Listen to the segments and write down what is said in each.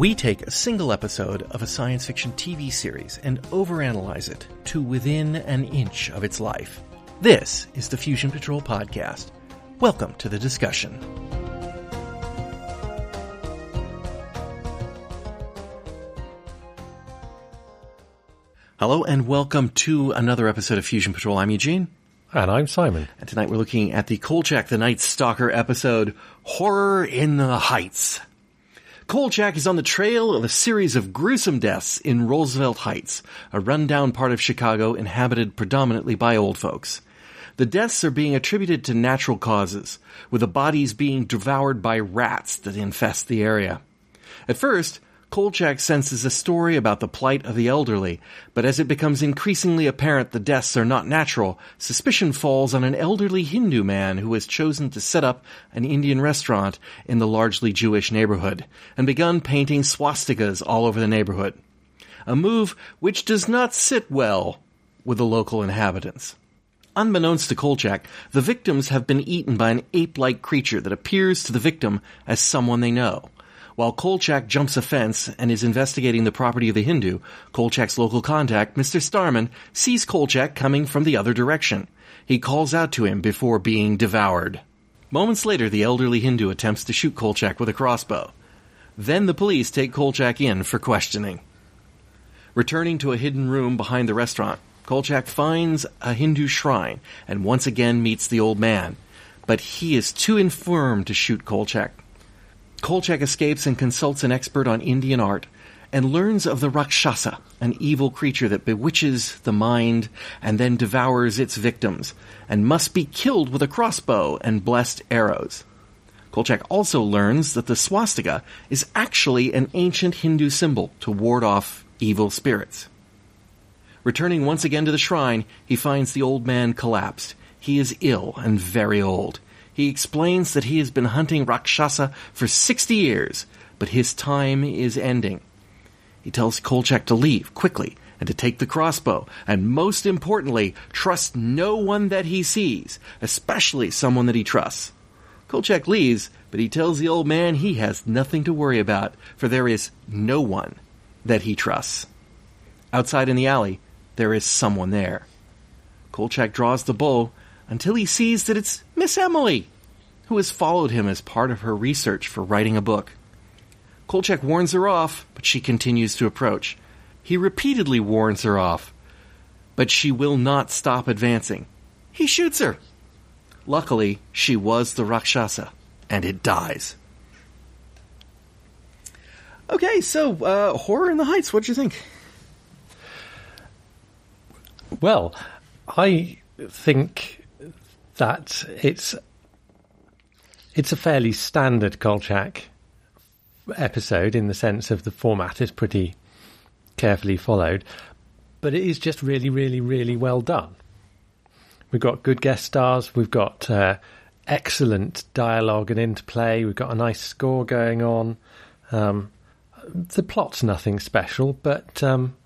We take a single episode of a science fiction TV series and overanalyze it to within an inch of its life. This is the Fusion Patrol Podcast. Welcome to the discussion. Hello and welcome to another episode of Fusion Patrol. I'm Eugene. And I'm Simon. And tonight we're looking at the Kolchak the Night Stalker episode, Horror in the Heights. Kolchak is on the trail of a series of gruesome deaths in Roosevelt Heights, a rundown part of Chicago inhabited predominantly by old folks. The deaths are being attributed to natural causes, with the bodies being devoured by rats that infest the area. At first, Kolchak senses a story about the plight of the elderly, but as it becomes increasingly apparent the deaths are not natural, suspicion falls on an elderly Hindu man who has chosen to set up an Indian restaurant in the largely Jewish neighborhood, and begun painting swastikas all over the neighborhood. A move which does not sit well with the local inhabitants. Unbeknownst to Kolchak, the victims have been eaten by an ape-like creature that appears to the victim as someone they know. While Kolchak jumps a fence and is investigating the property of the Hindu, Kolchak's local contact, Mr. Starman, sees Kolchak coming from the other direction. He calls out to him before being devoured. Moments later, the elderly Hindu attempts to shoot Kolchak with a crossbow. Then the police take Kolchak in for questioning. Returning to a hidden room behind the restaurant, Kolchak finds a Hindu shrine and once again meets the old man. But he is too infirm to shoot Kolchak. Kolchak escapes and consults an expert on Indian art and learns of the Rakshasa, an evil creature that bewitches the mind and then devours its victims, and must be killed with a crossbow and blessed arrows. Kolchak also learns that the swastika is actually an ancient Hindu symbol to ward off evil spirits. Returning once again to the shrine, he finds the old man collapsed. He is ill and very old. He explains that he has been hunting Rakshasa for 60 years, but his time is ending. He tells Kolchak to leave quickly and to take the crossbow, and most importantly, trust no one that he sees, especially someone that he trusts. Kolchak leaves, but he tells the old man he has nothing to worry about, for there is no one that he trusts. Outside in the alley, there is someone there. Kolchak draws the bow until he sees that it's Miss Emily, who has followed him as part of her research for writing a book. Kolchak warns her off, but she continues to approach. He repeatedly warns her off, but she will not stop advancing. He shoots her. Luckily, she was the Rakshasa, and it dies. Okay, so uh, horror in the heights. What do you think? Well, I think that it's it's a fairly standard Kolchak episode in the sense of the format is pretty carefully followed, but it is just really, really, really well done. We've got good guest stars. We've got uh, excellent dialogue and interplay. We've got a nice score going on. Um, the plot's nothing special, but um,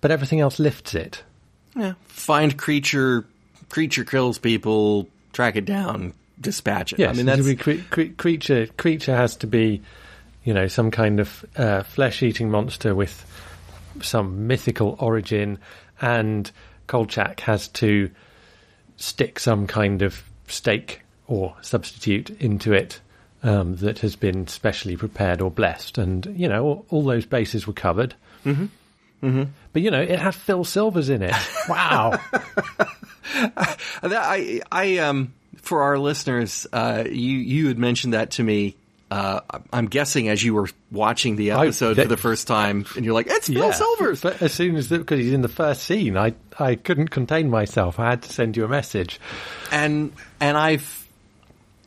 but everything else lifts it. Yeah, find creature, creature kills people, track it down, dispatch it. Yes, I mean that's... cre- cre- creature. Creature has to be, you know, some kind of uh, flesh-eating monster with some mythical origin, and Kolchak has to stick some kind of stake or substitute into it um, that has been specially prepared or blessed, and you know, all, all those bases were covered. Mm-hmm. Mm-hmm. But you know, it had Phil Silvers in it. Wow. I, I, um, for our listeners, uh, you you had mentioned that to me. Uh, I'm guessing as you were watching the episode I, for the first time, and you're like, "It's Bill yeah. Silvers." But as soon as because he's in the first scene, I I couldn't contain myself. I had to send you a message. And and I've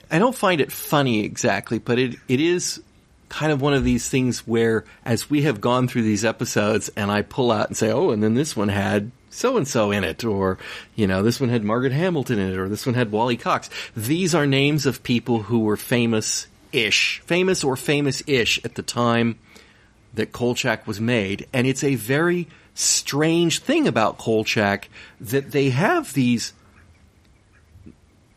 I don't find it funny exactly, but it it is kind of one of these things where as we have gone through these episodes and I pull out and say, "Oh, and then this one had so and so in it," or you know, this one had Margaret Hamilton in it, or this one had Wally Cox. These are names of people who were famous ish, famous or famous ish at the time that Kolchak was made, and it's a very strange thing about Kolchak that they have these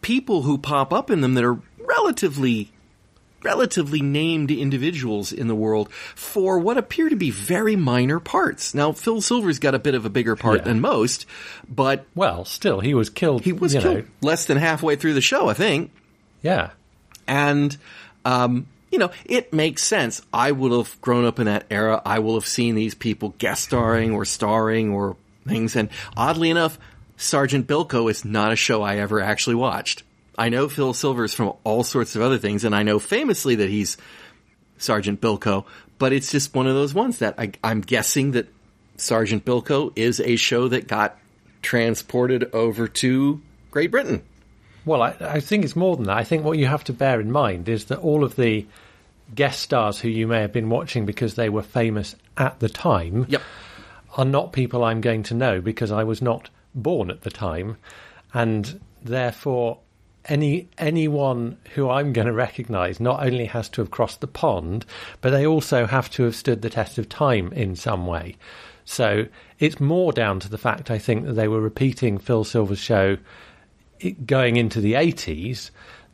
people who pop up in them that are relatively relatively named individuals in the world for what appear to be very minor parts. Now, Phil Silver's got a bit of a bigger part Yeah. than most, but Well, still, he was killed. he was killed know, less than halfway through the show, I think. yeah. And, um, you know, it makes sense. I would have grown up in that era. I will have seen these people guest starring or starring or things. And oddly enough, Sergeant Bilko is not a show I ever actually watched. I know Phil Silvers from all sorts of other things, and I know famously that he's Sergeant Bilko, but it's just one of those ones that I, I'm guessing that Sergeant Bilko is a show that got transported over to Great Britain. Well, I, I think it's more than that. I think what you have to bear in mind is that all of the guest stars who you may have been watching because they were famous at the time Yep. are not people I'm going to know because I was not born at the time, and therefore any anyone who I'm going to recognise not only has to have crossed the pond, but they also have to have stood the test of time in some way. So it's more down to the fact I think that they were repeating Phil Silver's show going into the 80s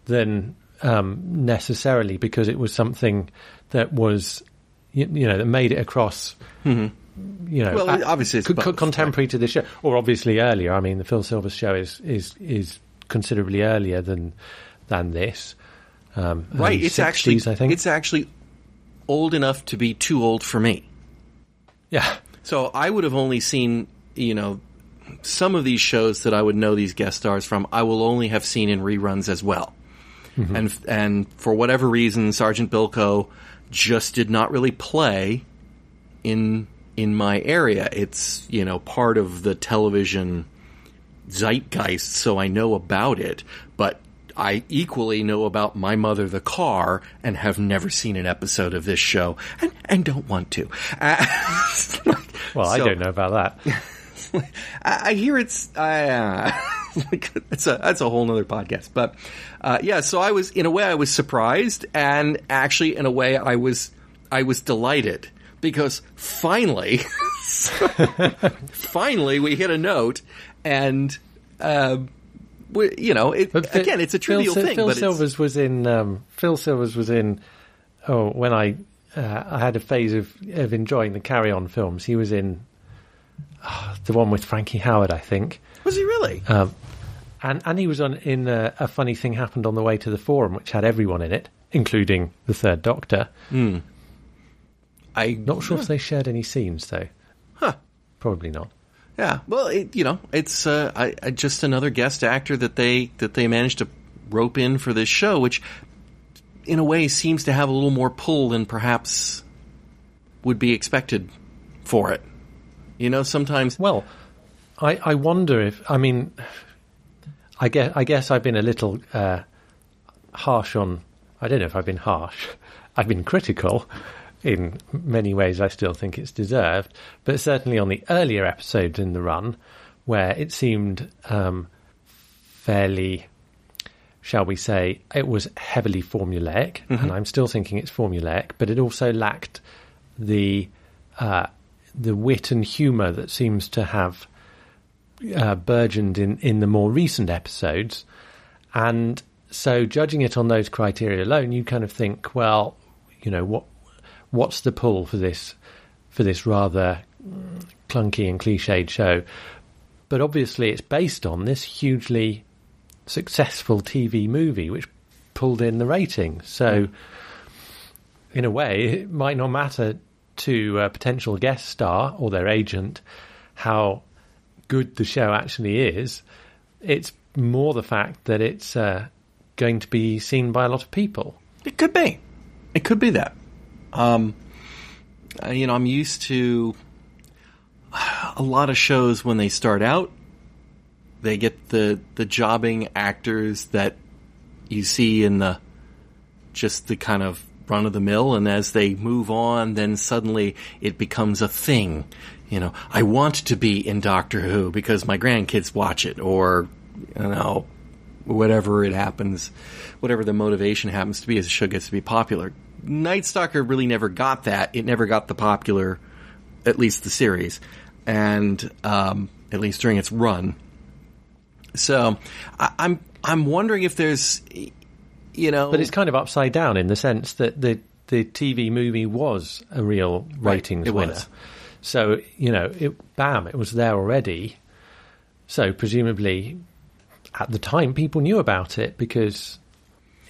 than um, necessarily because it was something that was you, you know that made it across you know Mm-hmm. Well, obviously co- both, contemporary to the show or obviously earlier I mean the Phil Silvers show is is is considerably earlier than than this um, Right. It's actually I think it's actually old enough to be too old for me. yeah So I would have only seen, you know, some of these shows that I would know these guest stars from. I will only have seen in reruns as well. And and for whatever reason, Sergeant Bilko just did not really play in in my area. It's you know part of the television zeitgeist, so I know about it, but I equally know about My Mother the Car and have never seen an episode of this show and, and don't want to. Uh, well I don't know about that I, I hear it's uh, it's a that's a whole nother podcast. But uh, yeah, so I was in a way I was surprised, and actually in a way I was I was delighted because finally, finally we hit a note, and uh, you know, it, Phil- again, it's a trivial Sil- thing, Phil it's, Silvers was in. Um, Phil Silvers was in. Oh, when I uh, I had a phase of of enjoying the Carry On films. He was in ah, the one with Frankie Howerd, I think, was he really? um, and and he was on in uh, a funny thing happened on the way to the forum, which had everyone in it, including the Third Doctor. I Not sure if they shared any scenes though. Huh. Probably not. Yeah, well, it, you know, it's uh, I, I, just another guest actor that they that they managed to rope in for this show, which, in a way, seems to have a little more pull than perhaps would be expected for it. You know, sometimes Well, I, I wonder if I mean, I guess I guess I've been a little uh, harsh on. I don't know if I've been harsh. I've been critical in many ways. I still think it's deserved, but certainly on the earlier episodes in the run, where it seemed um, fairly, shall we say, it was heavily formulaic, and I'm still thinking it's formulaic, but it also lacked the uh, the wit and humour that seems to have uh, burgeoned in, in the more recent episodes. And so, judging it on those criteria alone, you kind of think, well, you know, what what's the pull for this for this rather mm, clunky and cliched show? But obviously, it's based on this hugely successful TV movie, which pulled in the ratings. So, in a way, it might not matter to a potential guest star or their agent how good the show actually is. It's more the fact that it's uh, going to be seen by a lot of people. it could be, it could be that. Um, uh, you know, I'm used to a lot of shows when they start out, they get the the jobbing actors that you see in the just the kind of run of the mill and as they move on then suddenly it becomes a thing. You know i want to be in doctor who because my grandkids watch it or you know whatever it happens whatever the motivation happens to be as the show gets to be popular night stalker really never got that it never got the popular at least the series and um, at least during its run so I, I'm I'm wondering if there's you know, But it's kind of upside down in the sense that the the TV movie was a real ratings it winner. was. So you know, it, bam, it was there already. So presumably, at the time, people knew about it because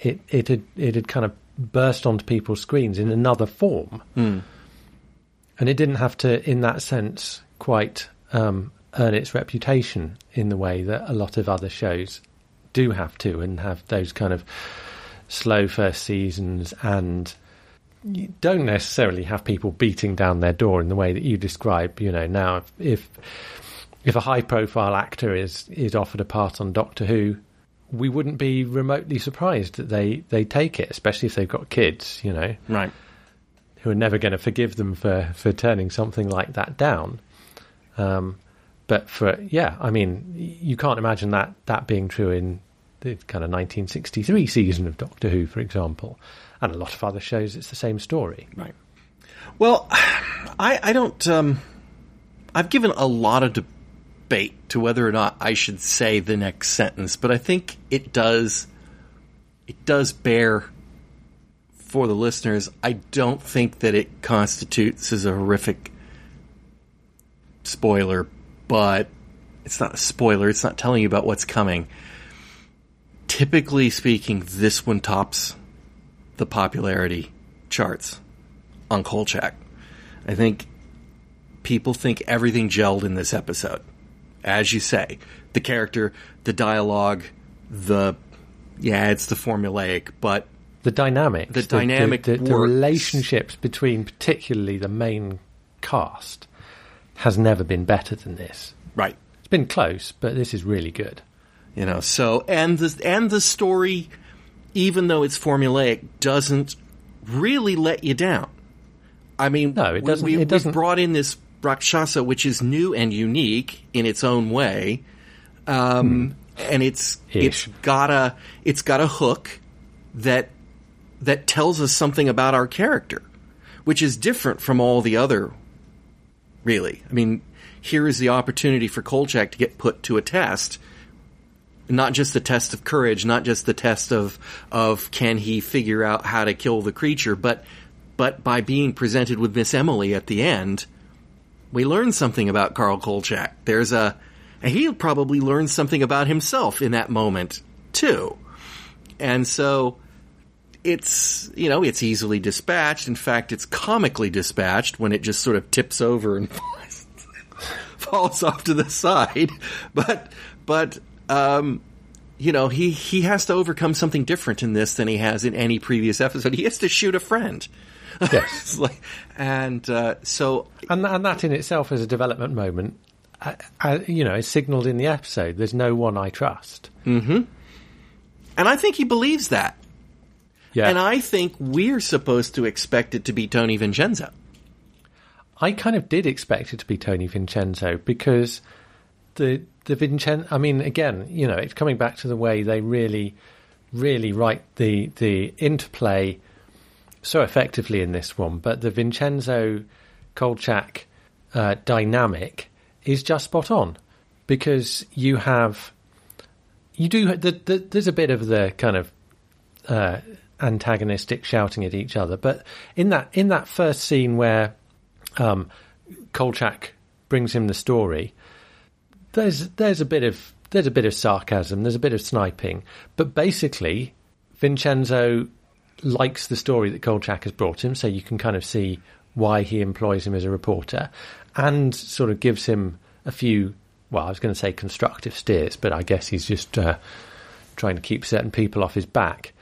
it it had it had kind of burst onto people's screens in another form, Hmm. and it didn't have to, in that sense, quite um, earn its reputation in the way that a lot of other shows do have to, and have those kind of slow first seasons and you don't necessarily have people beating down their door in the way that you describe. You know, now if if, if a high profile actor is is offered a part on Doctor Who, we wouldn't be remotely surprised that they they take it, especially if they've got kids. You know, right. who are never going to forgive them for for turning something like that down. Um, but for yeah, I mean, you can't imagine that that being true in the kind of 1963 season of Doctor Who, for example, and a lot of other shows. It's the same story. Right. Well, I, I don't. Um, I've given a lot of debate to whether or not I should say the next sentence, but I think it does. It does bear for the listeners. I don't think that it constitutes as a horrific spoiler, but it's not a spoiler. It's not telling you about what's coming. Typically speaking, this one tops the popularity charts on Kolchak. I think people think everything gelled in this episode. As you say, the character, the dialogue, the yeah, it's the formulaic, but The dynamics, The dynamic the, the, the relationships between particularly the main cast has never been better than this. right, It's been close, but this is really good. you know. So and the and the story, even though it's formulaic, doesn't really let you down. I mean, No, it doesn't- We, it we've doesn't. brought in this Rakshasa, which is new and unique in its own way, um, and it's Hmm. Ish. it's got a it's got a hook that that tells us something about our character, which is different from all the other. Really, I mean, here is the opportunity for Kolchak to get put to a test not just the test of courage, not just the test of of can he figure out how to kill the creature, but but by being presented with Miss Emily at the end, we learn something about Carl Kolchak. There's a he'll probably learn something about himself in that moment too. And so it's you know it's easily dispatched. In fact, it's comically dispatched when it just sort of tips over and falls off to the side. But but um, you know he he has to overcome something different in this than he has in any previous episode. He has to shoot a friend. Yes. Like, and uh, so And, and that in itself is a development moment. Uh, uh, you know, it's signalled in the episode. There's no one I trust. and I think he believes that. Yeah, And I think we're supposed to expect it to be Tony Vincenzo. I kind of did expect it to be Tony Vincenzo because the the Vincenzo. I mean, again, you know, it's coming back to the way they really, really write the the interplay so effectively in this one. But the Vincenzo Kolchak uh, dynamic is just spot on because you have you do the, the, there's a bit of the kind of uh, antagonistic shouting at each other, but in that in that first scene where um, Kolchak brings him the story, there's there's a bit of there's a bit of sarcasm, there's a bit of sniping, but basically Vincenzo likes the story that Kolchak has brought him, so you can kind of see why he employs him as a reporter, and sort of gives him a few. Well, I was going to say constructive steers, but I guess he's just uh, trying to keep certain people off his back.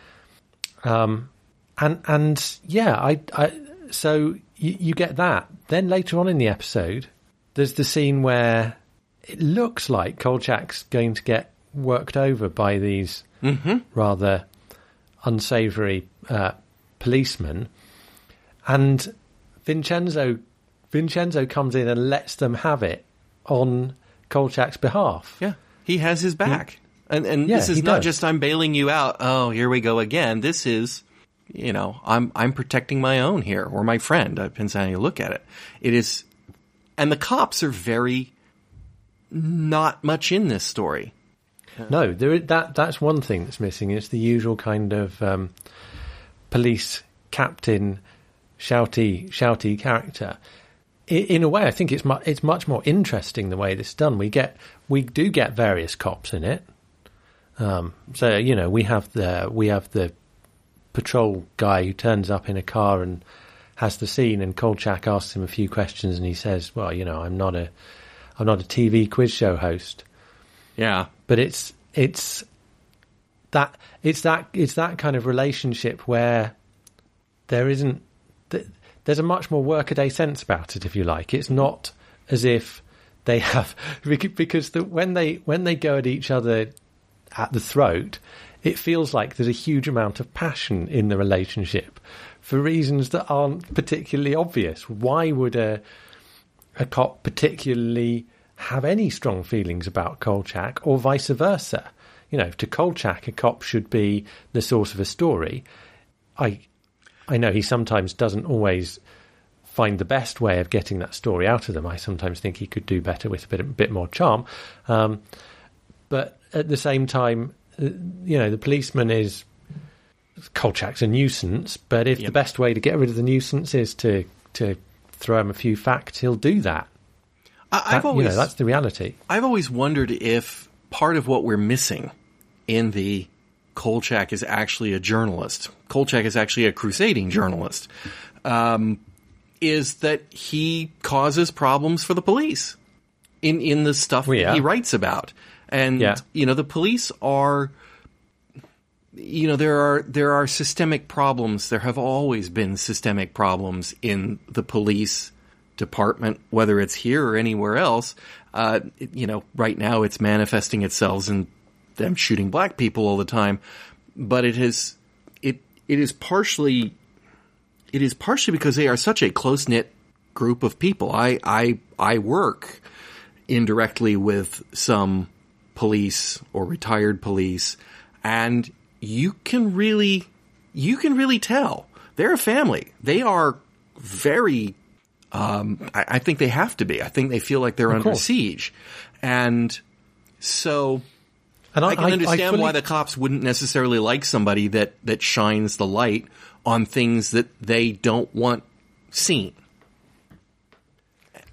Um, and and yeah, I, I so you, you get that. Then later on in the episode, there's the scene where it looks like Kolchak's going to get worked over by these rather unsavoury uh, policemen, and Vincenzo Vincenzo comes in and lets them have it on Kolchak's behalf. Yeah, he has his back, and and Yeah, this is not does. just I'm bailing you out. Oh, here we go again. This is, you know, I'm I'm protecting my own here or my friend. Depends on how you look at it. It is, and the cops are very not much in this story. No, there that that's one thing that's missing. It's the usual kind of um, police captain, shouty, shouty character. In, in a way, I think it's mu- it's much more interesting the way this is done. We get we do get various cops in it. Um, so you know, we have the we have the patrol guy who turns up in a car and has the scene, and Kolchak asks him a few questions, and he says, "Well, you know, I'm not a I'm not a TV quiz show host." Yeah. But it's it's that it's that it's that kind of relationship where there isn't there's a much more workaday sense about it if you like. It's not as if they have because the, when they when they go at each other at the throat it feels like there's a huge amount of passion in the relationship for reasons that aren't particularly obvious. Why would a a cop particularly have any strong feelings about Kolchak or vice versa. You know, to Kolchak, a cop should be the source of a story. I, I know he sometimes doesn't always find the best way of getting that story out of them. I sometimes think he could do better with a bit, a bit more charm. Um, but at the same time, uh, you know, the policeman is Kolchak's a nuisance. But if Yep. the best way to get rid of the nuisance is to to throw him a few facts, he'll do that. I, I've always you know, that's the reality. I've always wondered if part of what we're missing in the Kolchak is actually a journalist. Kolchak is actually a crusading journalist. Um, is that he causes problems for the police in in the stuff Well, yeah. that he writes about, and Yeah. you know the police are. You know there are there are systemic problems. There have always been systemic problems in the police department, whether it's here or anywhere else. Uh, you know, right now it's manifesting itself in them shooting black people all the time, but it has it it is partially it is partially because they are such a close knit group of people. I I I work indirectly with some police or retired police, and you can really you can really tell they're a family. They are very. Um, I, I think they have to be. I think they feel like they're under course. siege, and so And I can understand fully- why the cops wouldn't necessarily like somebody that that shines the light on things that they don't want seen.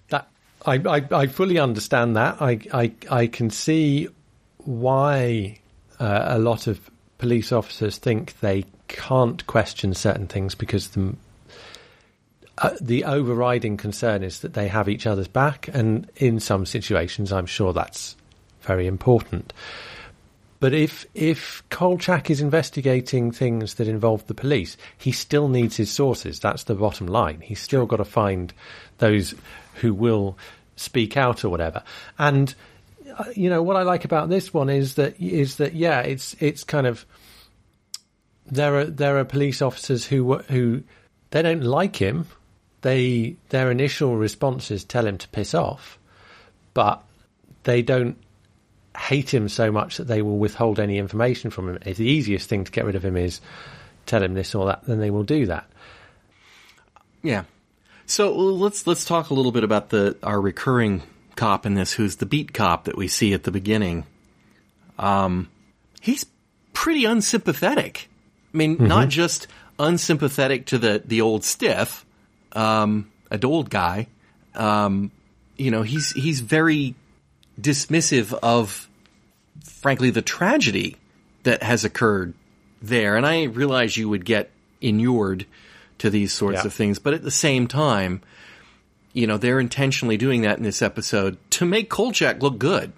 that I, I, I fully understand that. I, I, I can see why uh, a lot of police officers think they can't question certain things because the uh, the overriding concern is that they have each other's back, and in some situations, I'm sure that's very important. But if if Kolchak is investigating things that involve the police, he still needs his sources. That's the bottom line. He's still got to find those who will speak out or whatever. And uh, you know what I like about this one is that is that yeah, it's it's kind of there are there are police officers who who they don't like him. They their initial responses tell him to piss off, but they don't hate him so much that they will withhold any information from him. If the easiest thing to get rid of him is tell him this or that, then they will do that. Yeah. So let's let's talk a little bit about the our recurring cop in this, who's the beat cop that we see at the beginning. Um, he's pretty unsympathetic. I mean, not just unsympathetic to the the old stiff, um, old guy. Um, you know, he's he's very dismissive of, frankly, the tragedy that has occurred there. And I realize you would get inured to these sorts Yeah. of things, but at the same time, you know, they're intentionally doing that in this episode to make Kolchak look good.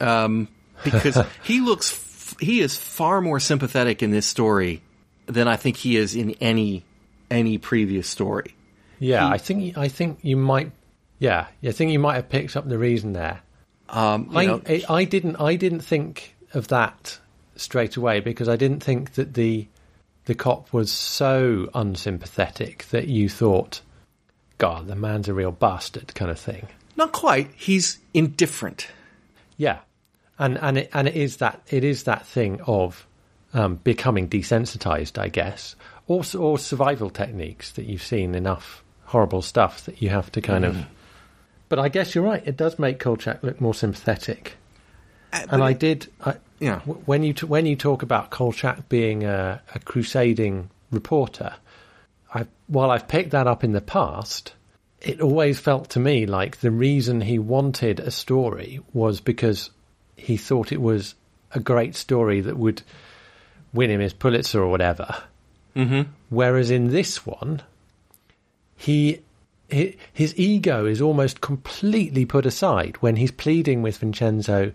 Um, because he looks, f- he is far more sympathetic in this story than I think he is in any, any previous story. Yeah, He- I think I think you might. Yeah, I think you might have picked up the reason there. Um, I, know, I I didn't I didn't think of that straight away because I didn't think that the the cop was so unsympathetic that you thought, God, the man's a real bastard, kind of thing. not quite. He's indifferent. Yeah, and and it and it is that it is that thing of um, becoming desensitized, I guess, or or survival techniques that you've seen enough horrible stuff that you have to kind of. But I guess you're right. It does make Kolchak look more sympathetic, Uh, and I it- did. I, Yeah. w- when you t- when you talk about Kolchak being a, a crusading reporter, I while I've picked that up in the past, it always felt to me like the reason he wanted a story was because he thought it was a great story that would win him his Pulitzer or whatever. Mm-hmm. Whereas in this one, he, his ego is almost completely put aside when he's pleading with Vincenzo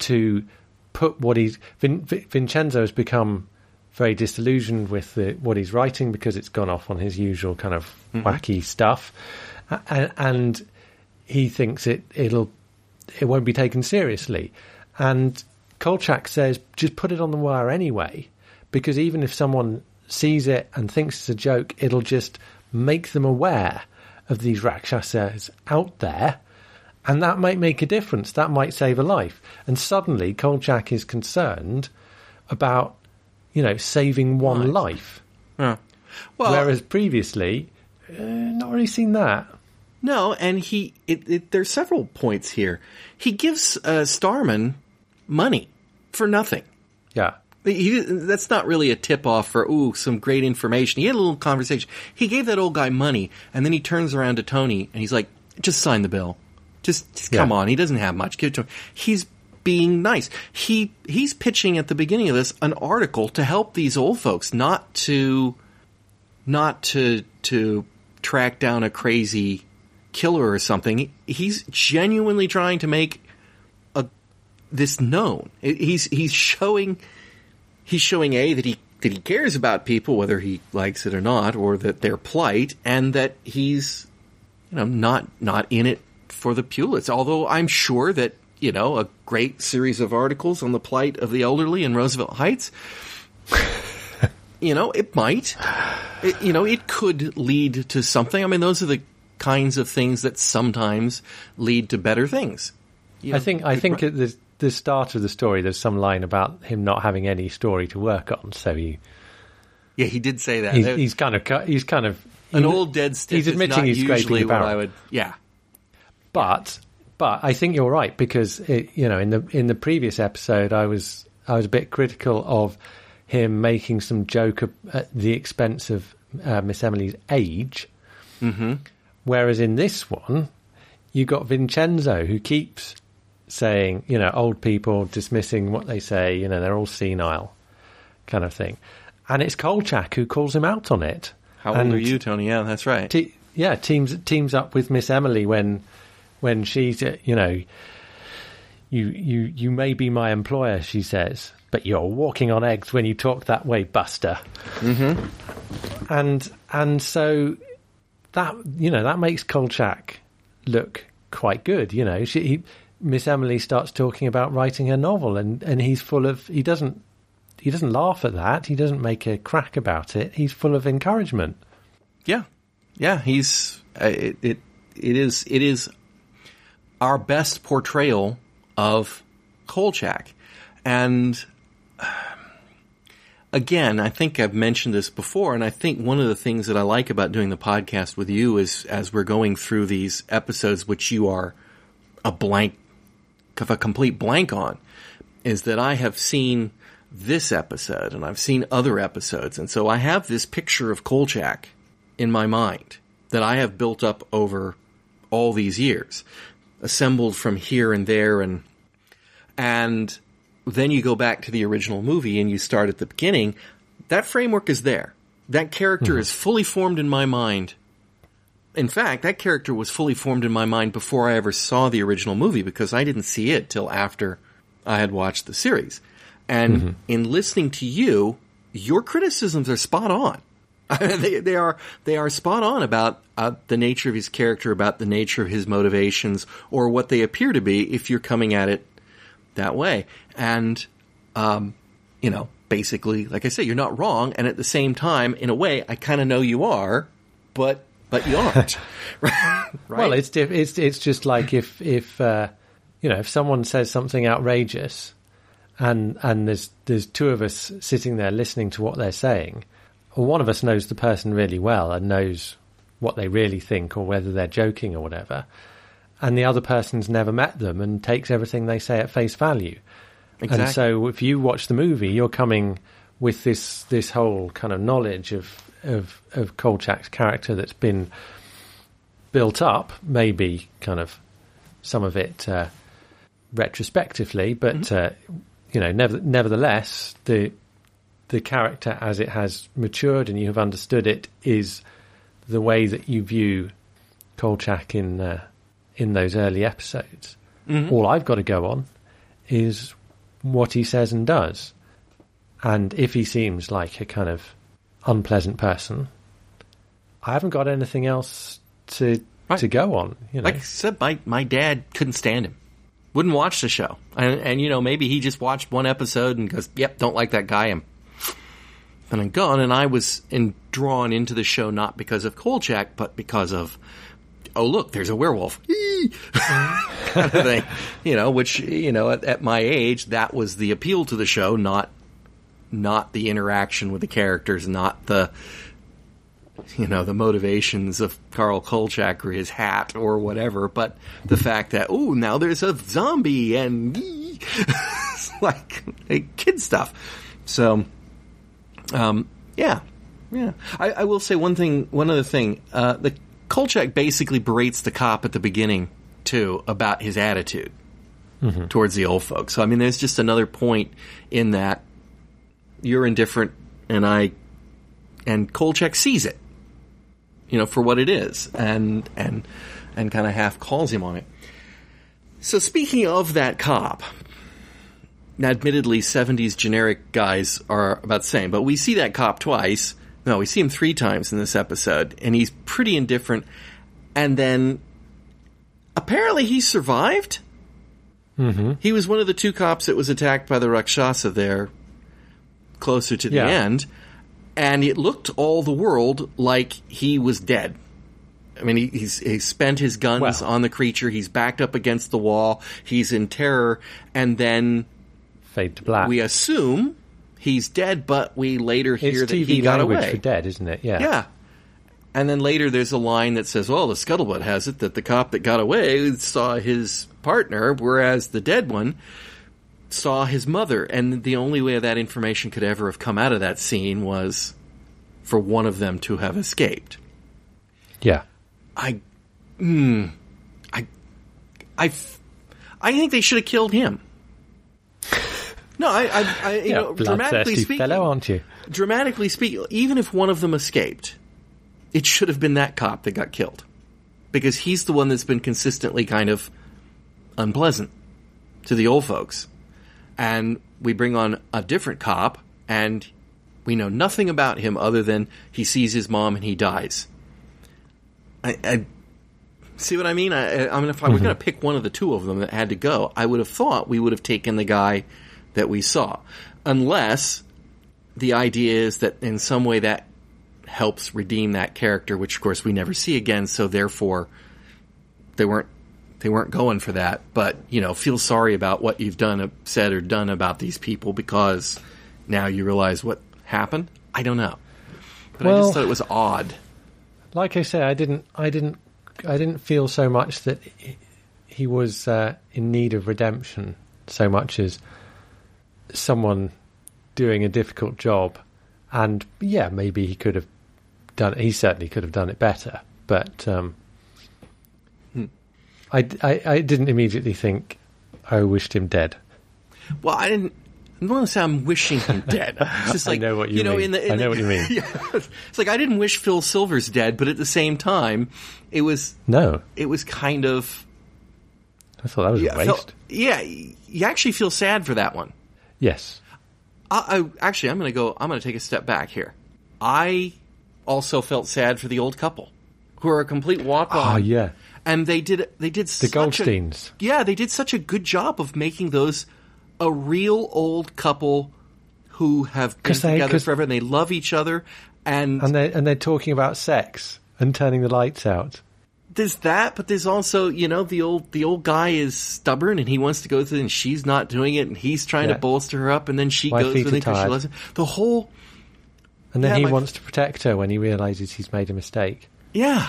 to put what he's Vin, Vin- Vincenzo has become very disillusioned with the, what he's writing because it's gone off on his usual kind of mm-hmm. wacky stuff, and, and he thinks it it'll it won't be taken seriously, and Kolchak says just put it on the wire anyway, because even if someone sees it and thinks it's a joke, it'll just make them aware of these rakshasas out there, and that might make a difference. That might save a life. And suddenly, Kolchak is concerned about, you know, saving one Right. life, Yeah. Well, whereas previously, uh, not really seen that. No, and he it, it, there's several points here. He gives uh, Starman money for nothing. Yeah, He, that's not really a tip off for ooh some great information. He had a little conversation. He gave that old guy money, and then he turns around to Tony and he's like, "Just sign the bill. Just, just come Yeah. on. He doesn't have much. Give it to him." He's being nice. He he's pitching at the beginning of this an article to help these old folks, not to not to to track down a crazy killer or something. He's genuinely trying to make a this known. He's he's showing he's showing a that he that he cares about people whether he likes it or not or that their plight and that he's you know not not in it for the Pulitz. Although I'm sure that you know a great series of articles on the plight of the elderly in Roosevelt Heights you know, it might. It, you know, it could lead to something. I mean, those are the kinds of things that sometimes lead to better things. You I think I think the start of the story, there's some line about him not having any story to work on, so he yeah, he did say that. he's, he's kind of he's kind of An he- old dead stick. He's admitting he's usually what. I would. Yeah, But but I think you're right because it, you know in the in the previous episode I was I was a bit critical of him making some joke at the expense of uh, Miss Emily's age, mm-hmm. whereas in this one you got Vincenzo who keeps saying you know old people dismissing what they say you know they're all senile kind of thing, and it's Kolchak who calls him out on it. how old are you, Tony? Yeah, that's right. te- yeah, teams teams up with Miss Emily when when she's uh, you know you you you may be my employer, she says, but you're walking on eggs when you talk that way, Buster. Mm-hmm. And and so that you know that makes Kolchak look quite good. You know, she, he, Miss Emily starts talking about writing her novel, and and he's full of he doesn't. He doesn't laugh at that. He doesn't make a crack about it. He's full of encouragement. Yeah, yeah. He's uh, it, it. It is. It is our best portrayal of Kolchak, and um, again, I think I've mentioned this before, and I think one of the things that I like about doing the podcast with you is as we're going through these episodes, which you are a blank, a complete blank on, is that I have seen this episode and I've seen other episodes, and so I have this picture of Kolchak in my mind that I have built up over all these years, assembled from here and there, and and then you go back to the original movie and you start at the beginning. That framework is there. That character mm-hmm. is fully formed in my mind. In fact, that character was fully formed in my mind before I ever saw the original movie because I didn't see it till after I had watched the series. And in listening to you, your criticisms are spot on. they, they are they are spot on about uh, the nature of his character, about the nature of his motivations, or what they appear to be if you're coming at it that way. And um, you know, basically, like I said, you're not wrong, and at the same time, in a way, I kind of know you are, but but you aren't. right? Well, it's it's it's just like if if uh, you know if someone says something outrageous, and and there's there's two of us sitting there listening to what they're saying, or one of us knows the person really well and knows what they really think or whether they're joking or whatever, and the other person's never met them and takes everything they say at face value. exactly. And so, if you watch the movie, you're coming with this this whole kind of knowledge of of of Kolchak's character that's been built up, maybe kind of some of it uh, retrospectively, but Mm-hmm. uh, you know, never, nevertheless, the the character as it has matured and you have understood it is the way that you view Kolchak in uh, in those early episodes. Mm-hmm. All I've got to go on is what he says and does, and if he seems like a kind of unpleasant person, I haven't got anything else to Right. to go on. You know, Like I said, my, my dad couldn't stand him. Wouldn't watch the show. And, and, you know, maybe he just watched one episode and goes, yep, don't like that guy. And, and I'm gone. And I was in, drawn into the show not because of Kolchak, but because of, oh, look, there's a werewolf. kind of thing. You know, which, you know, at, at my age, that was the appeal to the show, not, not the interaction with the characters, not the, you know, the motivations of Carl Kolchak or his hat or whatever, but the fact that, oh, now there's a zombie and it's like, like kid stuff. So, um, yeah, yeah. I, I will say one thing, one other thing. Uh, the Kolchak basically berates the cop at the beginning too about his attitude towards the old folks. So I mean, there's just another point in that you're indifferent, and I, and Kolchak sees it you know, for what it is, and and and kind of half calls him on it. So speaking of that cop, now admittedly, '70s generic guys are about the same, but we see that cop twice. No, we see him three times in this episode, and he's pretty indifferent. And then apparently he survived. Mm-hmm. He was one of the two cops that was attacked by the Rakshasa there, closer to the Yeah. end and it looked all the world like he was dead. I mean, he, he's he spent his guns Well. on the creature. He's backed up against the wall. He's in terror, and then fade to black. we assume he's dead. But we later hear it's that TV he got away. for dead, isn't it? Yeah. Yeah. And then later there's a line that says, well, the scuttlebutt has it that the cop that got away saw his partner, whereas the dead one saw his mother. And the only way that information could ever have come out of that scene was for one of them to have escaped. Yeah. I, mm, I, I, I think they should have killed him. No, I, I, I you yeah. know, dramatically speaking, fellow, aren't you? dramatically speaking, even if one of them escaped, it should have been that cop that got killed. Because he's the one that's been consistently kind of unpleasant to the old folks. And we bring on a different cop, and we know nothing about him other than he sees his mom and he dies. I, I see what I mean. I, I mean, if I were mm-hmm. going to pick one of the two of them that had to go, I would have thought we would have taken the guy that we saw, unless the idea is that in some way that helps redeem that character, which of course we never see again. So therefore, they weren't they weren't going for that. But you know, feel sorry about what you've done, said, or done about these people because now you realize what happened. I don't know, but I just thought it was odd. Like I say, I didn't, I didn't, I didn't feel so much that he, he was uh, in need of redemption so much as someone doing a difficult job, and yeah, maybe he could have done. He certainly could have done it better, but um, I, I, I didn't immediately think I wished him dead. Well, I didn't. I don't want to say I'm wishing him dead. It's just I like know what you know. mean. In the, in I know the- what you mean. Yeah, it's like I didn't wish Phil Silvers dead, but at the same time, it was No, it was kind of I thought that was yeah, a waste. yeah. You actually feel sad for that one. Yes. I, I actually, I'm going to go. I'm going to take a step back here. I also felt sad for the old couple who are a complete walk ah, on. Oh yeah, and they did they did the Goldsteins. yeah, they did such a good job of making those a real old couple who have been they- together forever and they love each other. And, and they and they're talking about sex and turning the lights out. there's that, but there's also you know the old the old guy is stubborn and he wants to go through and she's not doing it and he's trying Yeah. to bolster her up and then she My goes with it because she loves him. The whole And then Yeah, he wants to protect her when he realizes he's made a mistake. yeah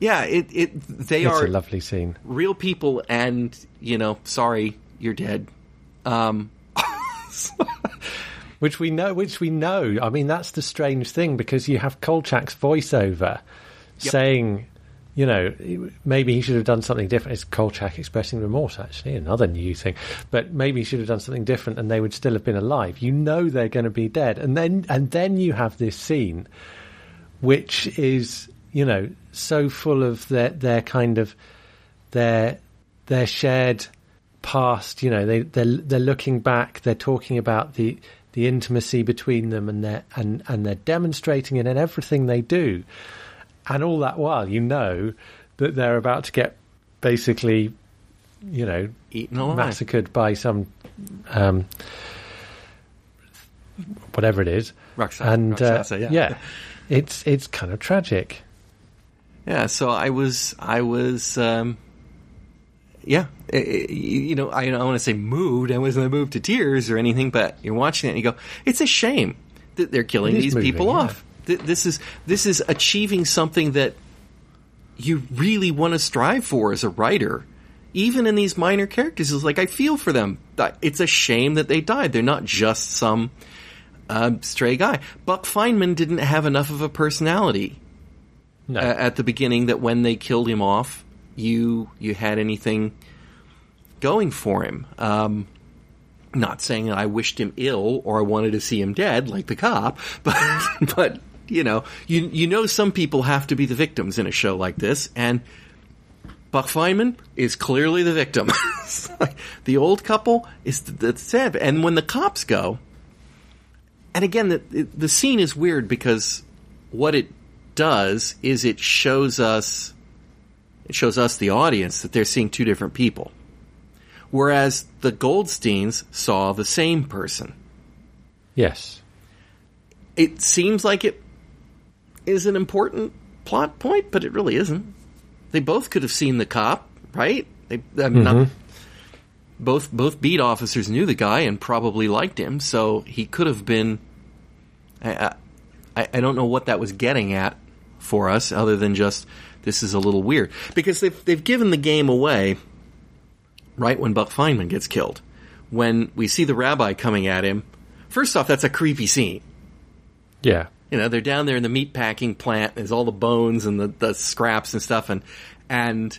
yeah it it they It's are a lovely scene. real people and you know sorry you're dead Um, which we know. Which we know. I mean, that's the strange thing because you have Kolchak's voiceover Yep. saying, you know, maybe he should have done something different. It's Kolchak expressing remorse, actually, another new thing. But maybe he should have done something different, and they would still have been alive. You know they're going to be dead, and then and then you have this scene, which is you know so full of their their kind of their their shared past. You know, they they're they're looking back. They're talking about the the intimacy between them, and they're and and they're demonstrating it in everything they do. And all that while, you know that they're about to get basically, you know, eaten alive. massacred by some um, whatever it is. Rakshasa, and uh, Rakshasa, yeah. it's it's kind of tragic. Yeah, so I was, I was, um, yeah, you know, I don't want to say moved. I wasn't moved to tears or anything, but you're watching it and you go, it's a shame that they're killing these moving, people yeah. off. Th- This is this is achieving something that you really want to strive for as a writer. Even in these minor characters, it's like I feel for them. It's a shame that they died. They're not just some uh, stray guy. Buck Fineman didn't have enough of a personality No, at the beginning that when they killed him off, you you had anything going for him. Um, not saying that I wished him ill or I wanted to see him dead, like the cop, but but you know, you you know, some people have to be the victims in a show like this, and Buck Fineman is clearly the victim. The old couple is the, the and when the cops go, and again, the the scene is weird because what it does is it shows us it shows us the audience that they're seeing two different people. Whereas the goldsteins saw the same person. Yes, it seems like it is an important plot point but it really isn't. They both could have seen the cop right? They I mean, not, mm-hmm. both both beat officers knew the guy and probably liked him so he could have been I, I, I don't know what that was getting at for us other than just this is a little weird. Because they've they've given the game away right when Buck Fineman gets killed. When we see the rabbi coming at him first off that's a creepy scene. Yeah, you know they're down there in the meat packing plant there's all the bones and the, the scraps and stuff and and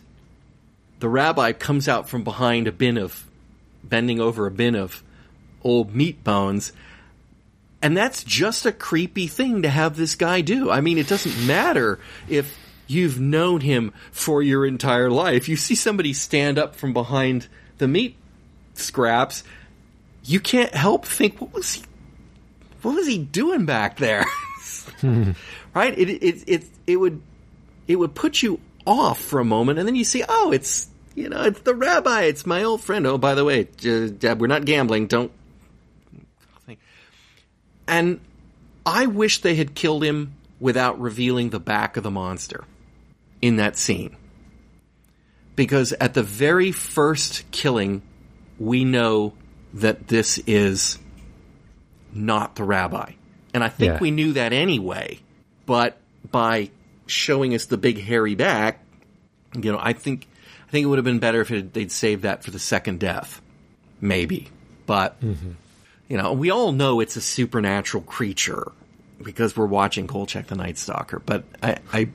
the rabbi comes out from behind a bin of bending over a bin of old meat bones and that's just a creepy thing to have this guy do i mean it doesn't matter if you've known him for your entire life you see somebody stand up from behind the meat scraps you can't help think what was he what was he doing back there? right? It, it it it would it would put you off for a moment, and then you see, oh, it's you know, it's the rabbi, it's my old friend. Oh, by the way, we're not gambling. Don't. And I wish they had killed him without revealing the back of the monster in that scene, because at the very first killing, we know that this is not the rabbi. And I think Yeah. we knew that anyway, but by showing us the big hairy back, you know, I think I think it would have been better if it, they'd saved that for the second death, maybe. But mm-hmm. You know, we all know it's a supernatural creature because we're watching Kolchak the Night Stalker. But I, I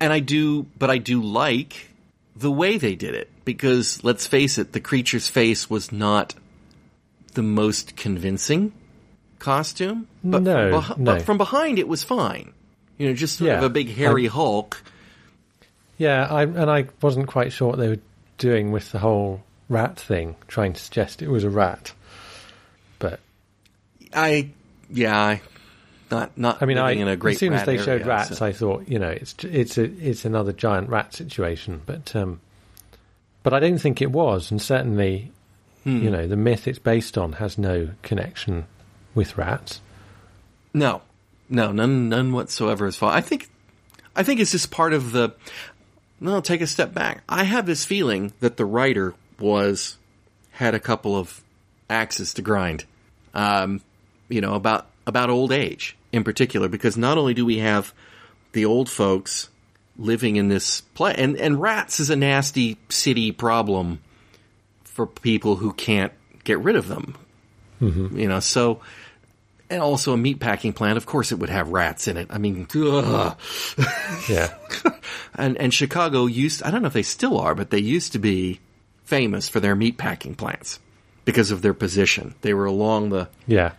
and I do, but I do like the way they did it because let's face it, the creature's face was not the most convincing costume. But No, from, beh- no. but from behind it was fine. You know, just sort of a big hairy I- Hulk. yeah. I, and I wasn't quite sure what they were doing with the whole rat thing, trying to suggest it was a rat. I, yeah, I, not not. I mean, I in a great as soon as they showed rats, so- I thought, you know, it's it's a it's another giant rat situation. But um, but I don't think it was, and certainly, Hmm. you know, the myth it's based on has no connection with rats. No, no, none, none whatsoever is fault. I think, I think it's just part of the. No, take a step back. I have this feeling that the writer was had a couple of axes to grind. Um, you know about about old age in particular, because not only do we have the old folks living in this play, and and rats is a nasty city problem for people who can't get rid of them. Mm-hmm. You know, so and also a meat packing plant. Of course, it would have rats in it. I mean, ugh. Yeah. and and Chicago used. I don't know if they still are, but they used to be famous for their meat packing plants because of their position. They were along the Yeah.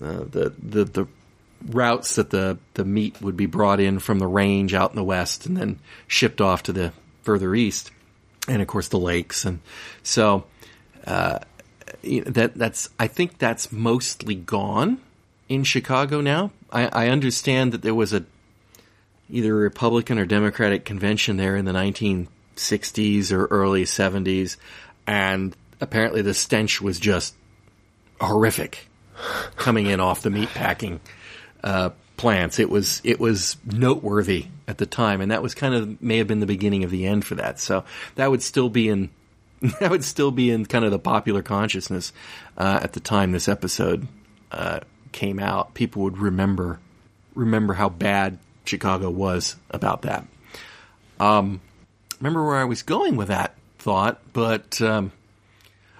Uh, the the the routes that the the meat would be brought in from the range out in the west and then shipped off to the further east, and of course the lakes. And so uh, that that's I think that's mostly gone in Chicago now. I, I understand that there was a either a Republican or Democratic convention there in the 1960s or early 70s, and apparently the stench was just horrific coming in off the meatpacking uh, plants. It was it was noteworthy at the time, and that was kind of may have been the beginning of the end for that. So that would still be in that would still be in kind of the popular consciousness uh, at the time this episode uh, came out. People would remember remember how bad Chicago was about that. Um, remember where I was going with that thought, but um,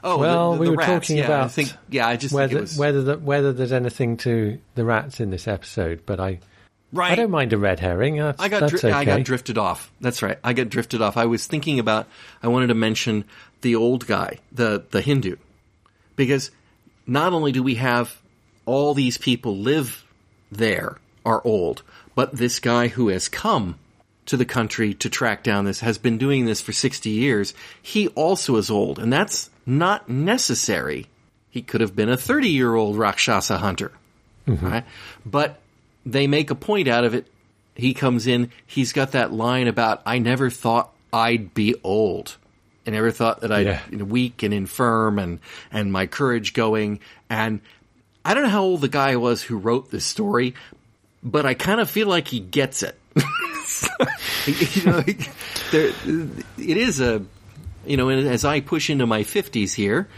oh, Well, the, the, we were rats. talking yeah, I about think yeah, I just think Whether it was whether the, whether there's anything to the rats in this episode, but I right. I don't mind a red herring. That's, I got dri- okay. I got drifted off. That's right. I got drifted off. I was thinking about. I wanted to mention the old guy, the the Hindu, because not only do we have all these people live there are old, but this guy who has come to the country to track down this has been doing this for sixty years. He also is old, and that's not necessary. He could have been a thirty year old Rakshasa hunter, mm-hmm. right? But they make a point out of it. He comes in, he's got that line about, I never thought I'd be old. I never thought that I'd Yeah. you know, weak and infirm and, and my courage going. And I don't know how old the guy was who wrote this story, but I kind of feel like he gets it. you know, there, it is a, you know, as I push into my 50s here,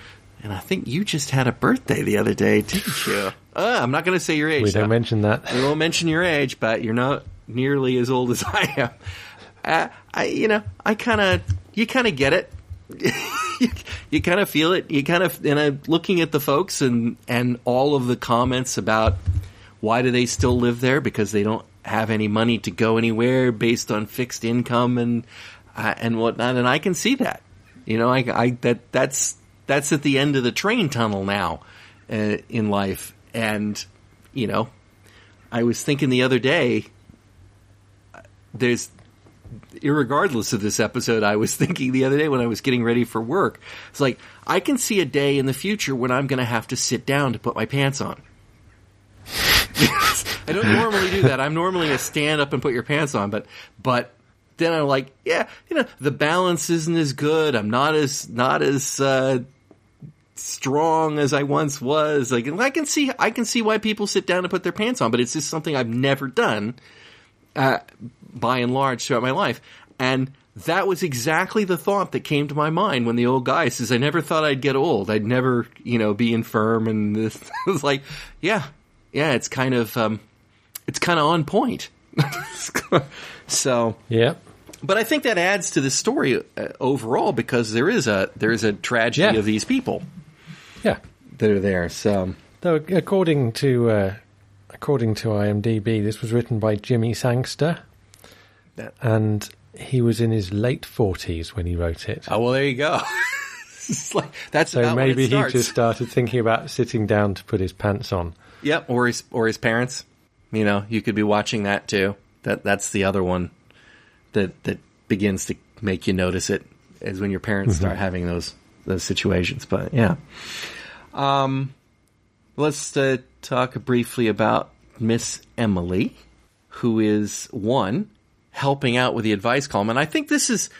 and I think you just had a birthday the other day, didn't you? Uh, I'm not going to say your age. we don't mention that. We won't mention your age, but you're not nearly as old as I am. Uh, I, you know, I kind of, you kind of get it. you, you kind of feel it. You kind of, and I'm looking at the folks and and all of the comments about why do they still live there because they don't have any money to go anywhere based on fixed income and uh, and whatnot. And I can see that. You know, I, I that that's that's at the end of the train tunnel now uh, in life, and you know, I was thinking the other day. There's, irregardless of this episode, I was thinking the other day when I was getting ready for work. It's like I can see a day in the future when I'm going to have to sit down to put my pants on. I don't normally do that. I'm normally a stand up and put your pants on, but but then I'm like, yeah, you know, the balance isn't as good. I'm not as not as uh, strong as I once was. Like I can see I can see why people sit down and put their pants on, but it's just something I've never done uh, by and large throughout my life. And that was exactly the thought that came to my mind when the old guy says, "I never thought I'd get old. I'd never, you know, be infirm." And this was like, yeah, yeah, it's kind of um, it's kind of on point. so Yeah. But I think that adds to the story uh, overall because there is a there is a tragedy Yeah. of these people Yeah. that are there. So Though according to uh, according to IMDb, this was written by Jimmy Sangster, and he was in his late forties when he wrote it. oh well, there you go. Like- that's So maybe he just started thinking about sitting down to put his pants on. Yep, or his or his parents. You know, you could be watching that too. That that's the other one that that begins to make you notice it is when your parents start having those those situations. But yeah, um, let's uh, talk briefly about Miss Emily, who is one helping out with the advice column, and I think this is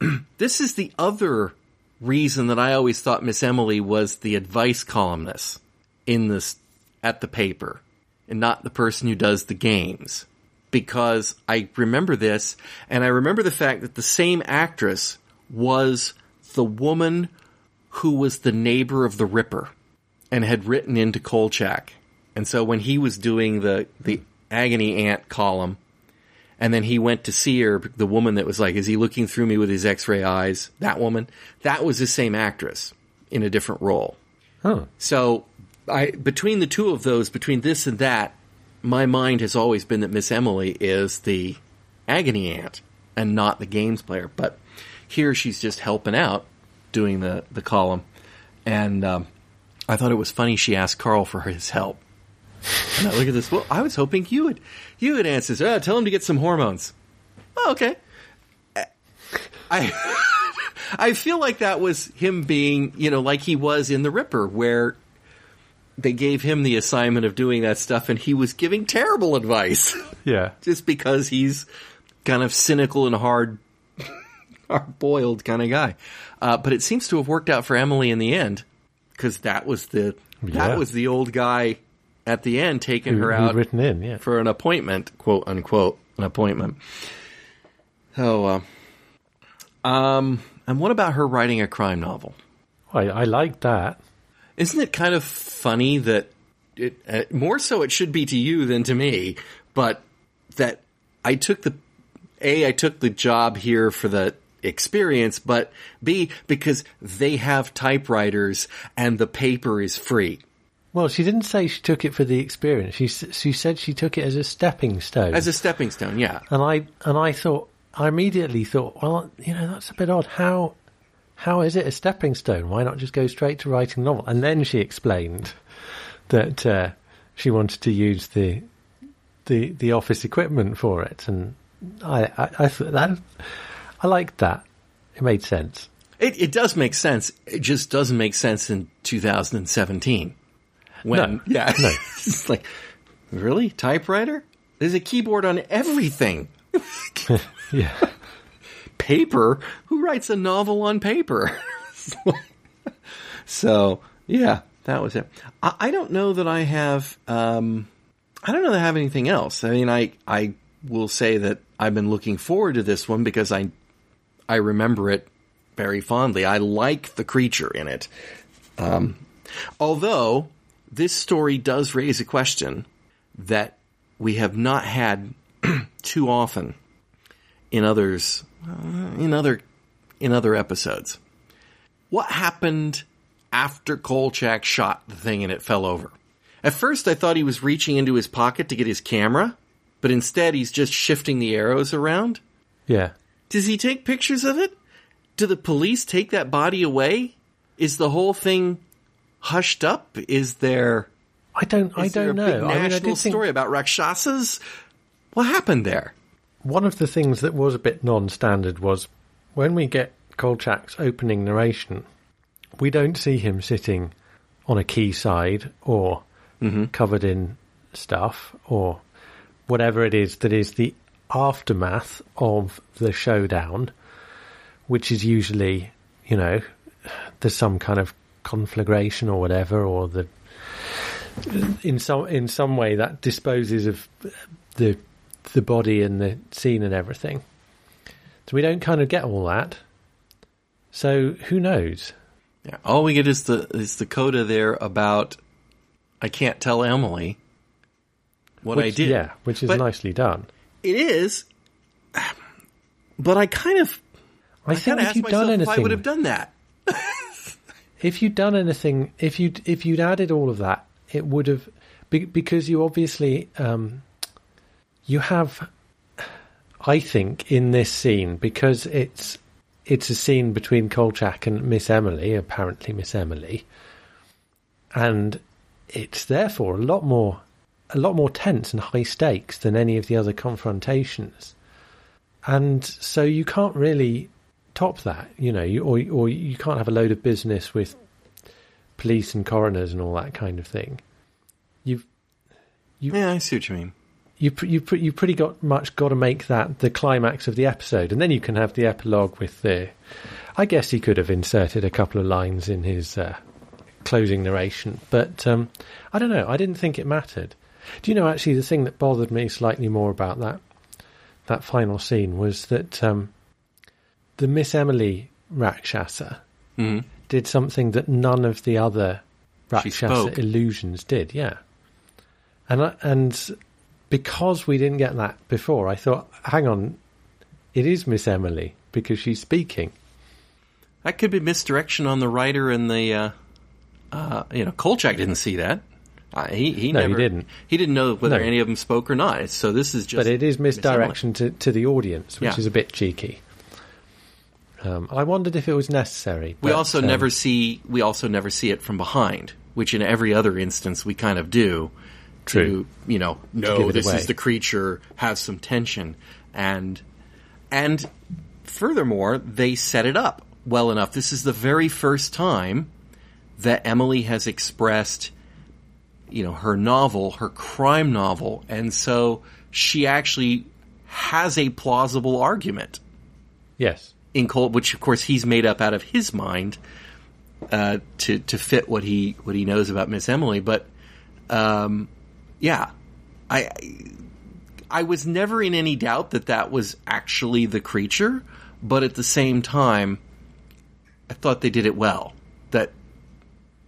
this is the other reason that I always thought Miss Emily was the advice columnist in this at the paper and not the person who does the games because I remember this and I remember the fact that the same actress was the woman who was the neighbor of the Ripper and had written into Kolchak. And so when he was doing the the agony aunt column and then he went to see her, the woman that was like, is he looking through me with his x-ray eyes? That woman, that was the same actress in a different role. Oh, So, I between the two of those, between this and that, my mind has always been that Miss Emily is the agony aunt and not the games player. But here she's just helping out, doing the the column, and um, I thought it was funny. She asked Carl for his help. And I look at this. Well, I was hoping you would you would answer. Uh, tell him to get some hormones. Oh, okay. I I feel like that was him being, you know, like he was in The Ripper, where they gave him the assignment of doing that stuff and he was giving terrible advice yeah. just because he's kind of cynical and hard, hard boiled kind of guy. Uh, but it seems to have worked out for Emily in the end because that was the Yeah. that was the old guy at the end taking Who- her out written in, yeah. for an appointment, quote unquote, an appointment. Oh, uh, um, and what about her writing a crime novel? I, I like that. Isn't it kind of funny that it uh, more so it should be to you than to me, but that I took the a I took the job here for the experience, but b because they have typewriters and the paper is free Well, she didn't say she took it for the experience. She she said she took it as a stepping stone. as a stepping stone. Yeah, and I and I thought I immediately thought, well, you know, that's a bit odd. How how is it a stepping stone? Why not just go straight to writing a novel? And then she explained that uh, she wanted to use the the the office equipment for it, and I I, I thought that I liked that. It made sense. it it does make sense. It just doesn't make sense in 2017. When No. yeah, No. it's like really typewriter. There's a keyboard on everything. Yeah. Paper? Who writes a novel on paper? so yeah, that was it. I, I don't know that I have. Um, I don't know that I have anything else. I mean, I I will say that I've been looking forward to this one because I I remember it very fondly. I like the creature in it. Um, although this story does raise a question that we have not had too often in others Uh, in other in other episodes. What happened after Kolchak shot the thing and it fell over? At first I thought he was reaching into his pocket to get his camera, but instead he's just shifting the arrows around. Yeah. Does he take pictures of it? Do the police take that body away? Is the whole thing hushed up? Is there I don't I don't know. big I mean, I national think story about rakshasas? What happened there? One of the things that was a bit non-standard was when we get Kolchak's opening narration, we don't see him sitting on a quayside or mm-hmm. covered in stuff or whatever it is that is the aftermath of the showdown, which is usually, you know, there's some kind of conflagration or whatever, or the in some in some way that disposes of the the body and the scene and everything. So we don't kind of get all that. So who knows? Yeah, all we get is the is the coda there about I can't tell Emily what I did. Yeah, which is But nicely done. It is, but I kind of I, I think if you'd done if I would have anything, done that. if you'd done anything, if you if you'd added all of that, it would have be, because you obviously um, you have. I think in this scene because it's it's a scene between Kolchak and Miss Emily, apparently Miss Emily, and it's therefore a lot more a lot more tense and high stakes than any of the other confrontations. And so you can't really top that, you know, you, or or you can't have a load of business with police and coroners and all that kind of thing. You've Yeah, I see what you mean. You pr- you pr- you pretty got much got to make that the climax of the episode, and then you can have the epilogue with the. I guess he could have inserted a couple of lines in his uh, closing narration, but um, I don't know. I didn't think it mattered. Do you know actually the thing that bothered me slightly more about that that final scene was that um, the Miss Emily Rakshasa Mhm. did something that none of the other Rakshasa illusions did. Yeah, and I, and because we didn't get that before, I thought, hang on, it is Miss Emily because she's speaking. That could be misdirection on the writer and the uh, Uh, you know, Kolchak didn't see that. Uh, he he No, he never didn't. He didn't know whether No. any of them spoke or not. So this is just. but it is misdirection to, to the audience, which Yeah. is a bit cheeky. Um, I wondered if it was necessary. We also um, never see we also never see it from behind, which in every other instance we kind of do. True. To, you know, no, this away. is the creature, have some tension, and and furthermore, they set it up well enough. This is the very first time that Emily has expressed, you know, her novel, her crime novel, and so she actually has a plausible argument Yes. in Cole, which of course he's made up out of his mind uh, to to fit what he what he knows about Miss Emily. But um, yeah, I I was never in any doubt that that was actually the creature, but at the same time, I thought they did it well. That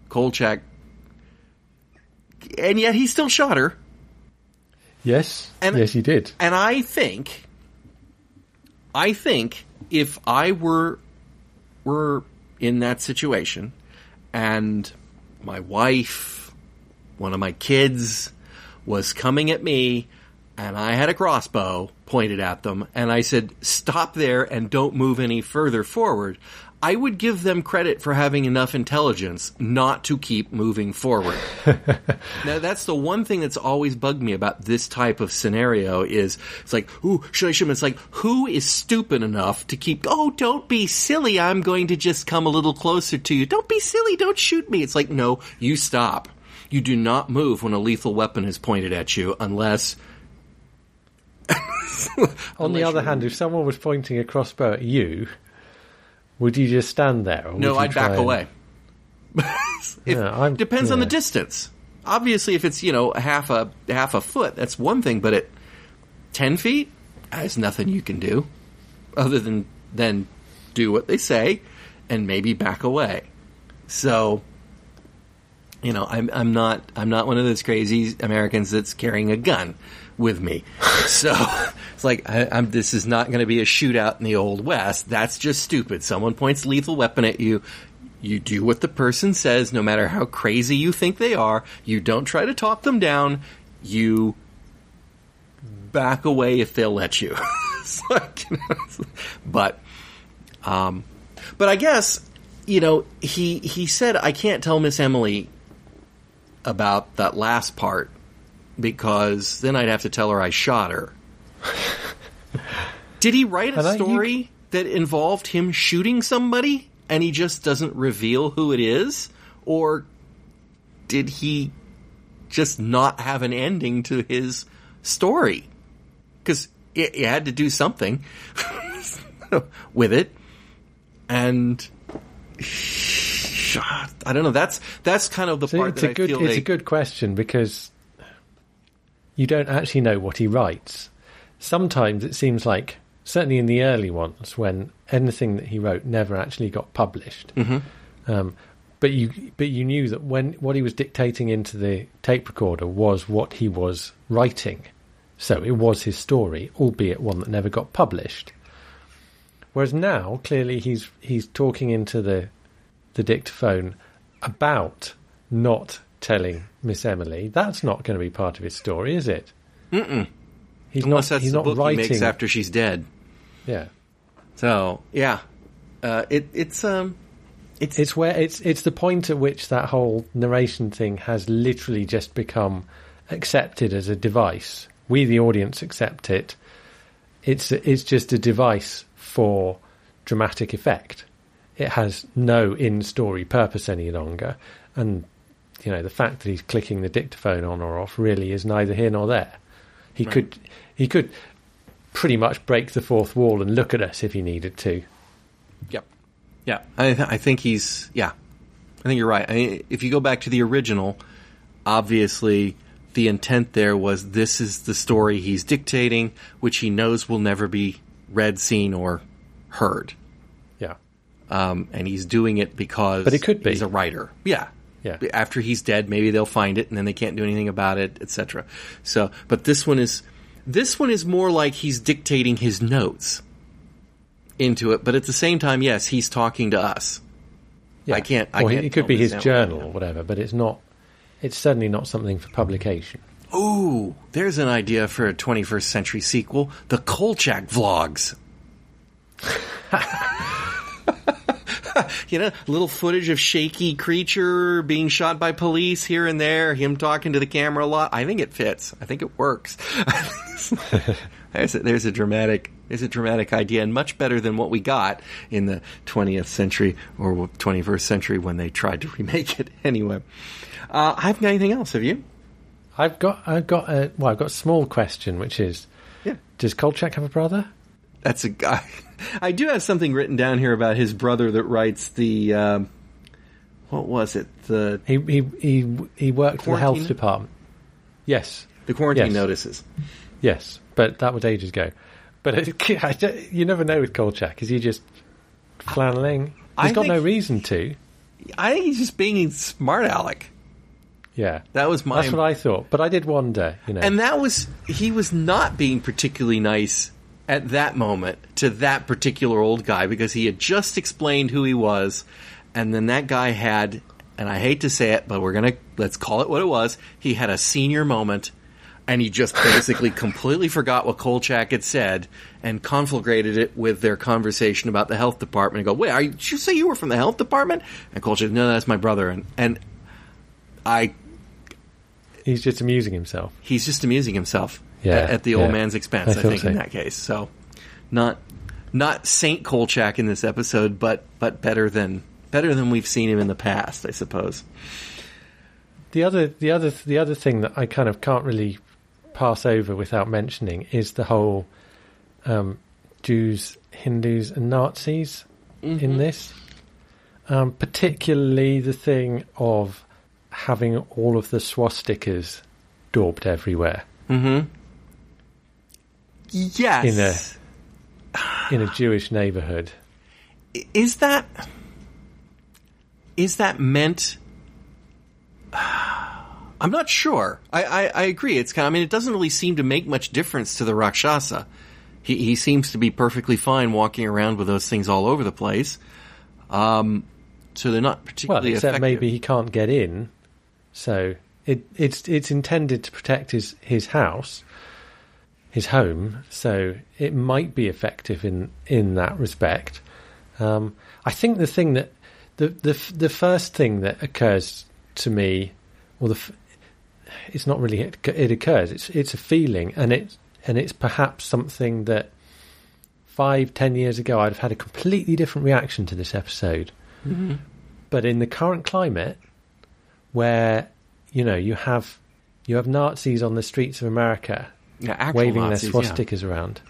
Kolchak, and yet he still shot her. Yes. And- yes, you did. And I think, I think if I were were in that situation, and my wife, one of my kids, was coming at me, and I had a crossbow pointed at them, and I said, "Stop there and don't move any further forward." I would give them credit for having enough intelligence not to keep moving forward. Now that's the one thing that's always bugged me about this type of scenario is it's like, ooh, should I shoot him? It's like, who is stupid enough to keep, oh, don't be silly, I'm going to just come a little closer to you. Don't be silly, don't shoot me. It's like, no, you stop. You do not move when a lethal weapon is pointed at you unless On the other hand, if someone was pointing a crossbow at you, would you just stand there? Or would No, you I'd back and- away. If- Yeah, I'm- depends on the distance. Obviously, if it's you know half a half a foot, that's one thing. But at ten feet, there's nothing you can do other than than do what they say and maybe back away. So, you know, I'm I'm not I'm not one of those crazy Americans that's carrying a gun with me. so it's like I, I'm. This is not going to be a shootout in the old west. That's just stupid. Someone points lethal weapon at you. You do what the person says, no matter how crazy you think they are. You don't try to talk them down. You back away if they'll let you. Like, you know, but, um, but I guess you know he he said I can't tell Miss Emily about that last part because then I'd have to tell her I shot her. Did he write a And I- you- story that involved him shooting somebody and he just doesn't reveal who it is? Or did he just not have an ending to his story? Because he had to do something with it. And I don't know. That's that's kind of the So part it's that I good feel it's they, a good question because you don't actually know what he writes. Sometimes it seems like certainly in the early ones when anything that he wrote never actually got published. Mm-hmm. Um, but you but you knew that when what he was dictating into the tape recorder was what he was writing. So it was his story, albeit one that never got published. Whereas now, clearly, he's he's talking into the the dictaphone about not telling Miss Emily. That's not going to be part of his story, is it? Mm-mm. He's unless not. that's He's the not book writing. he makes after she's dead. yeah, So yeah, uh, it, it's um, it's it's where it's it's the point at which that whole narration thing has literally just become accepted as a device. We, the audience, accept it. It's it's just a device for dramatic effect. It has no in-story purpose any longer, and you know the fact that he's clicking the dictaphone on or off really is neither here nor there. He could he could pretty much break the fourth wall and look at us if he needed to. Yep. Yeah. I, th- I think he's, yeah. I think you're right. I mean, if you go back to the original, obviously the intent there was this is the story he's dictating, which he knows will never be read, seen, or heard. Um, and he's doing it because But it could be. he's a writer. Yeah. Yeah. After he's dead, maybe they'll find it and then they can't do anything about it, etc. So, but this one is, this one is more like he's dictating his notes into it, but at the same time, yes, he's talking to us. Yeah. I can't. I can't it could be his journal or whatever, but it's not. It's certainly not something for publication. Ooh, there's an idea for a 21st century sequel: the Kolchak vlogs. you know, little footage of shaky creature being shot by police here and there, him talking to the camera a lot. I think it fits. I think it works. there's a, there's a dramatic there's a dramatic idea, and much better than what we got in the 20th century or 21st century when they tried to remake it. Anyway, uh, I haven't got anything else. Have you? I've got. I've got. A, well, I've got a small question, which is: Yeah. Does Kolchak have a brother? That's a guy. I do have something written down here about his brother that writes the. Um, what was it? The He he he he worked for the health department. Yes, the quarantine Yes. notices. yes, but that was ages ago. But it, I you never know with Kolchak. Is he just flanneling? He's I got no reason to. I think he's just being smart aleck. Yeah, That was my. that's what I thought. But I did wonder, you know. and that was he was not being particularly nice at that moment to that particular old guy because he had just explained who he was, and then that guy had, and I hate to say it, but we're gonna let's call it what it was. He had a senior moment. And he just basically completely forgot what Kolchak had said and conflagrated it with their conversation about the health department. And go, wait, are you, did you say you were from the health department? And Kolchak, said, no, that's my brother. And and I He's just amusing himself. he's just amusing himself Yeah, at, at the old yeah. man's expense. I I, think so. in that case, so not not Saint Kolchak in this episode, but but better than better than we've seen him in the past, I suppose. The other, the other, the other thing that I kind of can't really pass over without mentioning is the whole um, Jews, Hindus, and Nazis in this. Um, particularly the thing of having all of the swastikas daubed everywhere Yes, in a Jewish neighborhood. is that is that meant? I'm not sure. I, I, I agree. It's kind. Of, I mean, it doesn't really seem to make much difference to the Rakshasa. He he seems to be perfectly fine walking around with those things all over the place. Um, so they're not particularly. Well, except effective. maybe he can't get in, so it, it's it's intended to protect his his house, his home. So it might be effective in in that respect. Um, I think the thing that the the the first thing that occurs to me, or the it's not really it, it occurs. It's it's a feeling, and it and it's perhaps something that five ten years ago I'd have had a completely different reaction to this episode. But in the current climate, where you know you have you have Nazis on the streets of America yeah, waving Nazis, their yeah. swastikas around,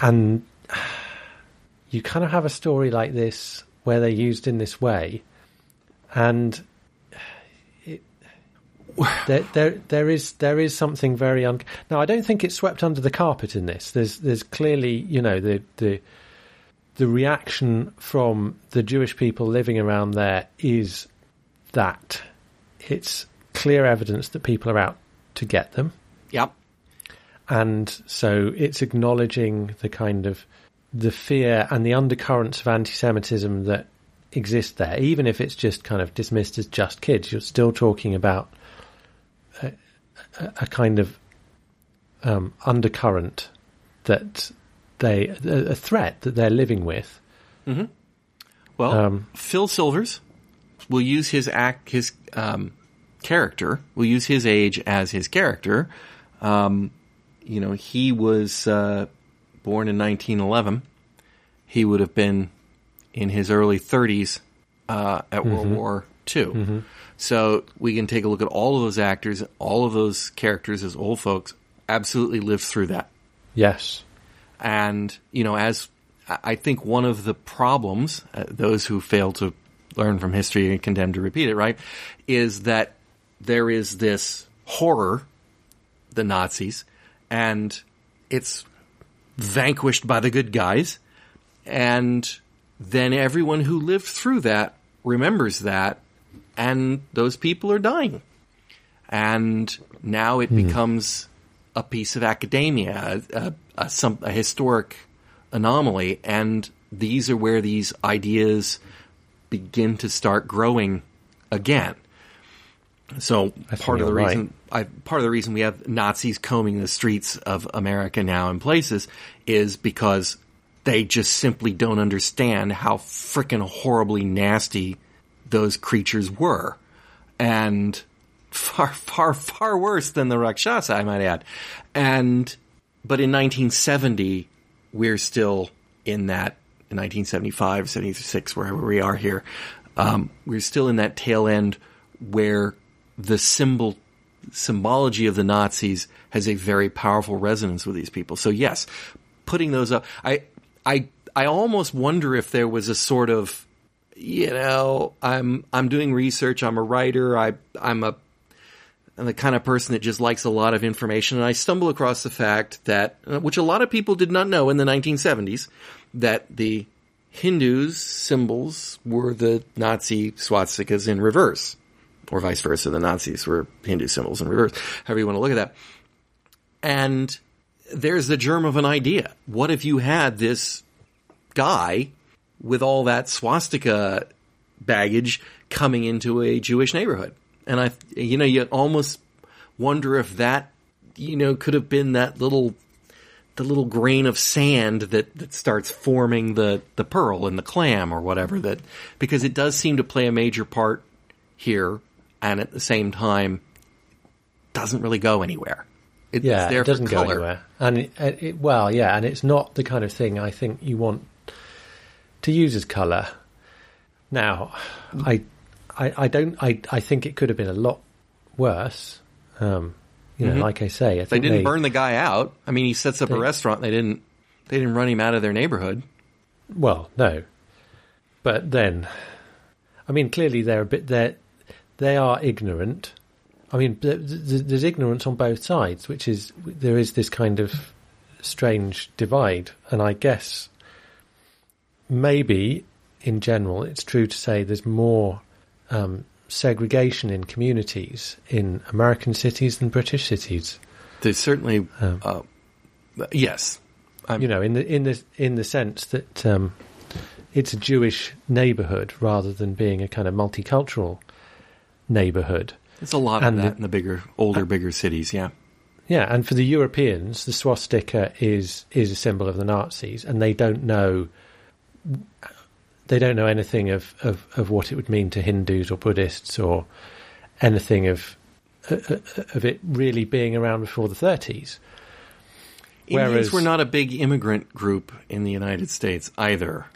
and you kind of have a story like this where they're used in this way, and it, there, there, there is there is something very un. Now, I don't think it's swept under the carpet in this. There's there's clearly you know the the the reaction from the Jewish people living around there is that it's clear evidence that people are out to get them Yep. And so it's acknowledging the kind of the fear and the undercurrents of anti-Semitism that exist there, even if it's just kind of dismissed as just kids. You're still talking about a, a, kind of um, undercurrent that they a, threat that they're living with. Well, Um, Phil Silvers will use his act, his um, character, will use his age as his character. Um, you know, he was uh, born in 1911. He would have been in his early 30s uh, at World War II. So we can take a look at all of those actors, all of those characters as old folks, absolutely lived through that. Yes. And, you know, as I I think one of the problems, uh, those who fail to learn from history and condemn to repeat it, right, is that there is this horror, the Nazis, and it's vanquished by the good guys. And then everyone who lived through that remembers that, and those people are dying. And now it hmm. becomes a piece of academia, a, a, a, some, a historic anomaly, and these are where these ideas begin to start growing again. So think part of the reason I, part of the reason we have Nazis combing the streets of America now in places is because they just simply don't understand how freaking horribly nasty those creatures were. And far, far, far worse than the Rakshasa, I might add. And, but in 1970, we're still in that, in 1975, 76, wherever we are here, um, we're still in that tail end where the symbol, symbology of the Nazis has a very powerful resonance with these people. So yes, putting those up, I, I, I almost wonder if there was a sort of, you know, I'm, I'm doing research, I'm a writer, I, I'm a, the kind of person that just likes a lot of information, and I stumble across the fact that, uh, which a lot of people did not know in the 1970s, that the Hindus' symbols were the Nazi swastikas in reverse, or vice versa. The Nazis were Hindu symbols in reverse, however you want to look at that. And there's the germ of an idea. What if you had this guy with all that swastika baggage coming into a Jewish neighborhood? And I, you know, you almost wonder if that, you know, could have been that little, the little grain of sand that, that starts forming the, the pearl and the clam or whatever that, because it does seem to play a major part here and at the same time doesn't really go anywhere. It, yeah, it's there it doesn't for go anywhere. And it, it, well, yeah, and it's not the kind of thing I think you want to use as color. Now, I, I, I don't. I, I think it could have been a lot worse. Um, you know, like I say, I They didn't burn the guy out. I mean, he sets up a restaurant. They didn't. They didn't run him out of their neighborhood. Well, no, but then, I mean, clearly they're a bit. They they are ignorant. I mean, th- th- there's ignorance on both sides, which is there is this kind of strange divide, and I guess maybe in general it's true to say there's more um, segregation in communities in American cities than British cities. There's certainly, uh, yes, I'm, you know, in the in the in the sense that um, it's a Jewish neighbourhood rather than being a kind of multicultural neighbourhood. there's a lot and of that the- in the bigger, older, bigger cities. Yeah, Yeah, and for the Europeans, the swastika is is a symbol of the Nazis, and they don't know they don't know anything of, of, of what it would mean to Hindus or Buddhists or anything of uh, of it really being around before the 30s. Indians Whereas- were not a big immigrant group in the United States either.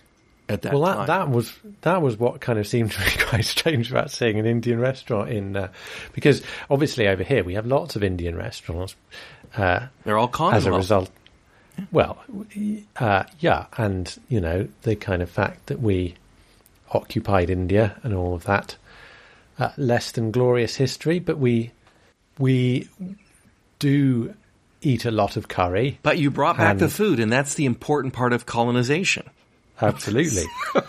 At that Well, time, that, that was that was what kind of seemed to be quite strange about seeing an Indian restaurant in uh, because obviously over here we have lots of Indian restaurants uh, they're all as a result. Well, uh, yeah, and you know the kind of fact that we occupied India and all of that uh, less than glorious history, but we we do eat a lot of curry. But you brought back the food, and that's the important part of colonization. Absolutely.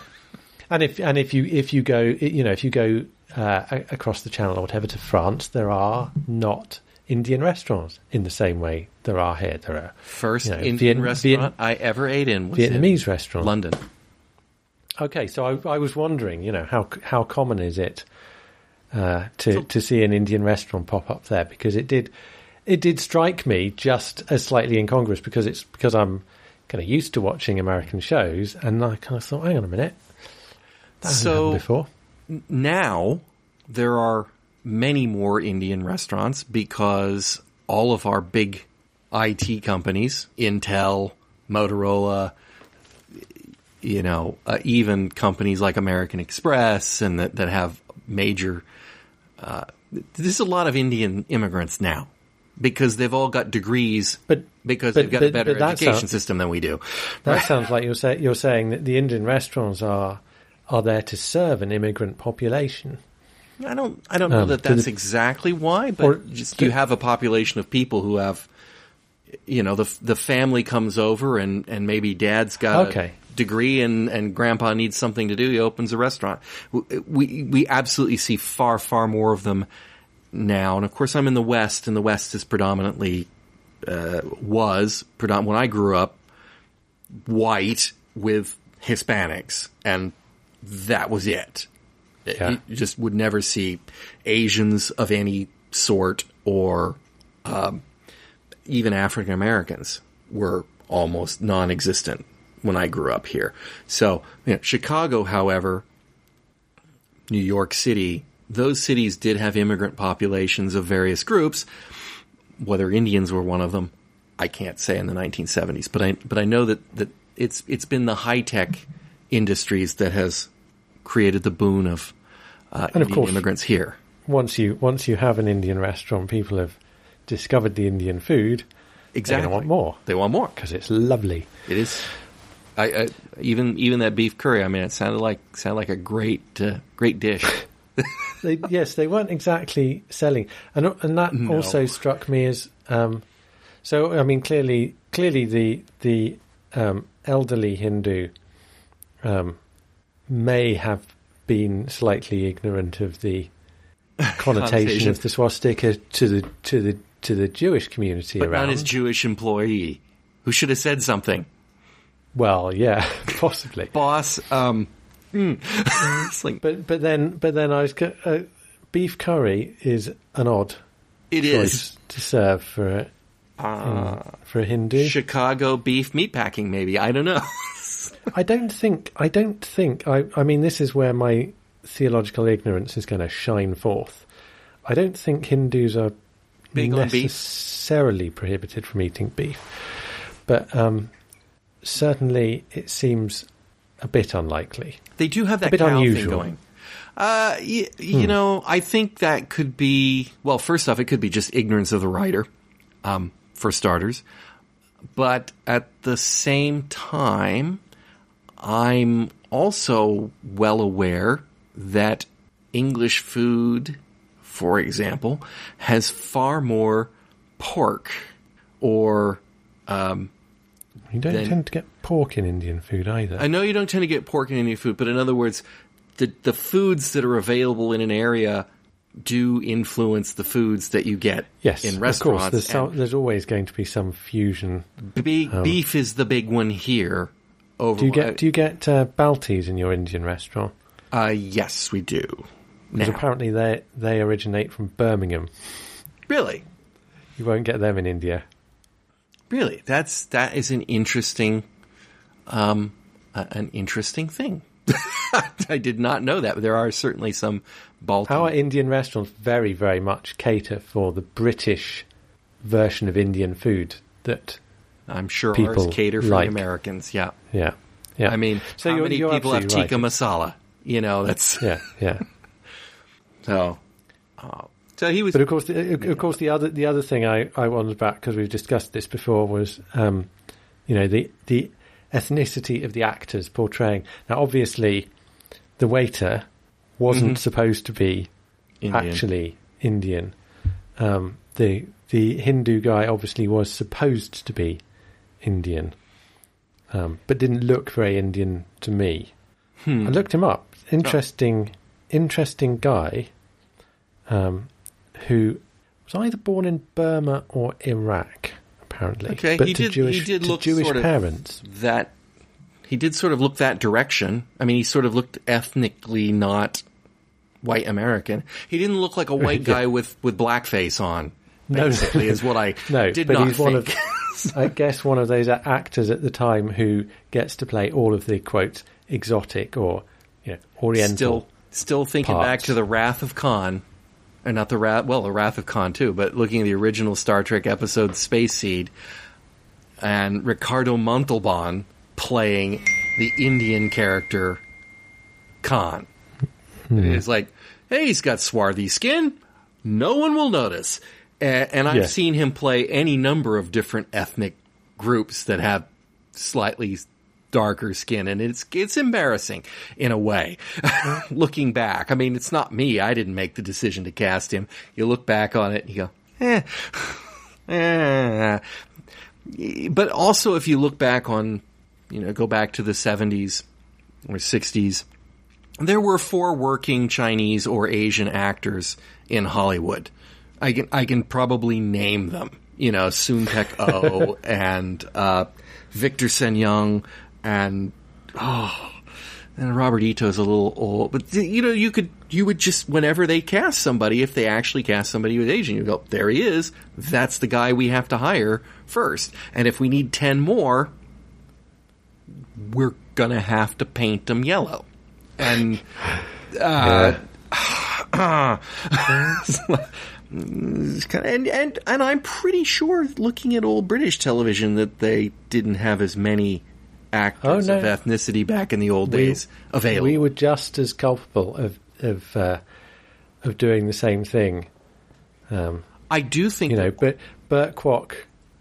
and if and if you if you go you know if you go uh, across the channel or whatever to France, there are not Indian restaurants in the same way there are here. There are First You know, Indian Viet- restaurant I ever ate in was in Vietnamese restaurants. London. Okay, so I, I was wondering, you know, how how common is it uh, to to see an Indian restaurant pop up there? Because it did it did strike me just as slightly incongruous because it's because I'm kind of used to watching American shows, and I kind of thought, hang on a minute, that So- happened before. now there are many more Indian restaurants because all of our big IT companies, Intel, Motorola, you know, uh, even companies like American Express and that, that have major, uh, there's a lot of Indian immigrants now because they've all got degrees But- because but- they've got a better education sounds- system than we do. That sounds like you're say, you're saying that the Indian restaurants are are there to serve an immigrant population. I don't. I don't know Um, that to the- that's exactly why, but just you have a population of people who have, you know, the the family comes over and and maybe dad's got Okay. a degree and and grandpa needs something to do. He opens a restaurant. We we absolutely see far far more of them now, and of course I'm in the West, and the West is predominantly uh, was predom- when I grew up white with Hispanics and that was it. Yeah. You just would never see Asians of any sort or um, even African Americans were almost non-existent when I grew up here. So, you know, Chicago, however, New York City, those cities did have immigrant populations of various groups. Whether Indians were one of them, I can't say in the 1970s, but I but I know that that it's it's been the high tech industries that has created the boon of uh, And of course- immigrants here. Once you once you have an Indian restaurant, people have discovered the Indian food. Exactly, to want more They want more. because it's lovely. It is. I, I even even that beef curry. I mean, it sounded like sounded like a great uh, great dish. They, yes, they weren't exactly selling, and and that No. also struck me as um, so. I mean, clearly, clearly the the um, elderly Hindu um, may have been slightly ignorant of the connotation of the swastika to the to the to the Jewish community but around. not his Jewish employee who should have said something. well, yeah, possibly. Boss, um, mm. like But but then but then I was uh, beef curry is an odd it is to serve for a, uh, for a Hindu. Chicago beef meatpacking. Maybe I don't know. I don't think. I don't think. I. I mean, this is where my theological ignorance is going to shine forth. I don't think Hindus are Big necessarily prohibited from eating beef, but um, certainly it seems a bit unlikely. They do have that bit cow thing unusual. going. Uh, y- you know, I think that could be well. First off, it could be just ignorance of the writer, um, for starters. But at the same time, I'm also well aware that English food, for example, has far more pork or um, You don't Then- tend to get pork in Indian food either. I know you don't tend to get pork in any food, but in other words, the the foods that are available in an area do influence the foods that you get yes, in of restaurants. course. There's, some, there's always going to be some fusion. be- beef is the big one here. Over Do you get do you get uh, baltis in your Indian restaurant? uh, yes, we do. Because Now, apparently they they originate from Birmingham. really, You won't get them in India. Really, that's that is an interesting, um, uh, an interesting thing. I did not know that. There are certainly some Baltic. Our Indian restaurants very, very much cater for the British version of Indian food. That I'm sure people ours cater for like. the Americans. Yeah. yeah, yeah. I mean, So how you're- many you're people have tikka right. masala? You know, that's yeah, yeah. so. Uh, so he was. But of course, the, of course, the other the other thing I I wondered about because we've discussed this before was, um, you know, the the ethnicity of the actors portraying. Now, obviously, the waiter wasn't Mhm. supposed to be Indian. actually Indian. Um, the the Hindu guy obviously was supposed to be Indian, um, but didn't look very Indian to me. Hmm. I looked him up. Interesting, interesting guy, um, who was either born in Burma or Iraq, apparently. Okay, but he to did- he Jewish, did to Jewish sort of- parents. that he did sort of look that direction. I mean, he sort of looked ethnically not white American. He didn't look like a white Yeah. guy with with blackface on. No. Basically, is what I No, did but not he's think. one of, I guess, one of those actors at the time who gets to play all of the quote exotic or you know oriental. still still thinking back to the Wrath of Khan, and not the Wrath. Well, the Wrath of Khan too, but looking at the original Star Trek episode Space Seed, and Ricardo Montalban playing the Indian character Khan. Hmm. It's like, hey, he's got swarthy skin. No one will notice. And, and I've Yeah. seen him play any number of different ethnic groups that have slightly darker skin, and it's it's embarrassing in a way. Looking back, I mean, it's not me. I didn't make the decision to cast him. You look back on it, and you go, eh, eh. But also, if you look back on, you know, go back to the seventies or sixties, there were four working Chinese or Asian actors in Hollywood. I can I can probably name them. You know, Soon Pek O and uh, Victor Sen Young and oh, and Robert Ito's a little old, but you know, you could, you would just, whenever they cast somebody, if they actually cast somebody who's Asian, you go, there he is. That's the guy we have to hire first. And if we need 10 more, we're gonna have to paint them yellow. And, uh, and, and, and I'm pretty sure looking at old British television that they didn't have as many actors Oh, no. of ethnicity back in the old We- days available. We were just as culpable of of uh, of doing the same thing. Um, I do think you know, but Burt Kwok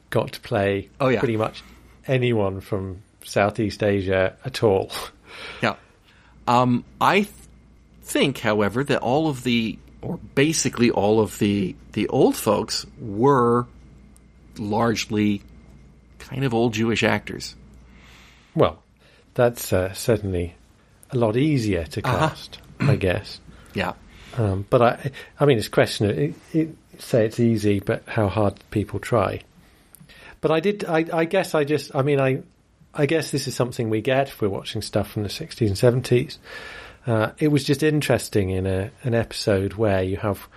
got to play Oh, yeah. pretty much anyone from Southeast Asia at all. Yeah. Um, I th- think, however, that all of the, or basically all of the, the old folks were largely kind of old Jewish actors. Well, that's uh, certainly a lot easier to Uh-huh. cast, I guess. Yeah. Um, but I, I mean, it's a question. Of, it, it, say it's easy, but how hard people try. But I did. I, I guess I just. I mean, I. I guess this is something we get if we're watching stuff from the 60s and 70s. Uh, it was just interesting in a, an episode where you have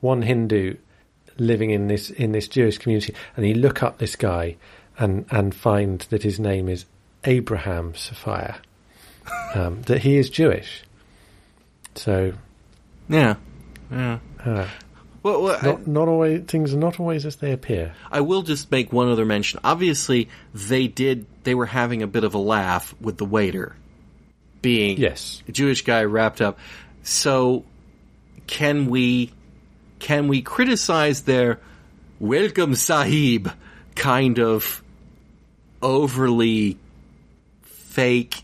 one Hindu living in this in this Jewish community, and you look up this guy and and find that his name is Abraham Sofaer, um, that he is Jewish. So Yeah. Yeah. uh, Well, well I- not not always things are not always as they appear. I will just make one other mention. Obviously, they did. They were having a bit of a laugh with the waiter being Yes. a Jewish guy wrapped up. So, can we can we criticize their "Welcome, Sahib" kind of overly fake?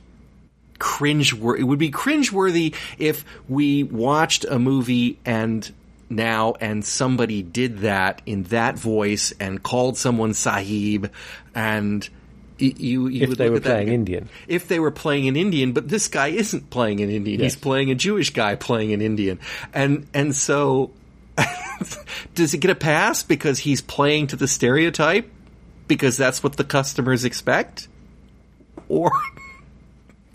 cringe it would be cringeworthy if we watched a movie and now and somebody did that in that voice and called someone sahib and you, you If would they were at that playing Indian. if they were playing an Indian, but this guy isn't playing an Indian. He's playing a Jewish guy playing an Indian. And, and so, does he get a pass because he's playing to the stereotype? Because that's what the customers expect? Or,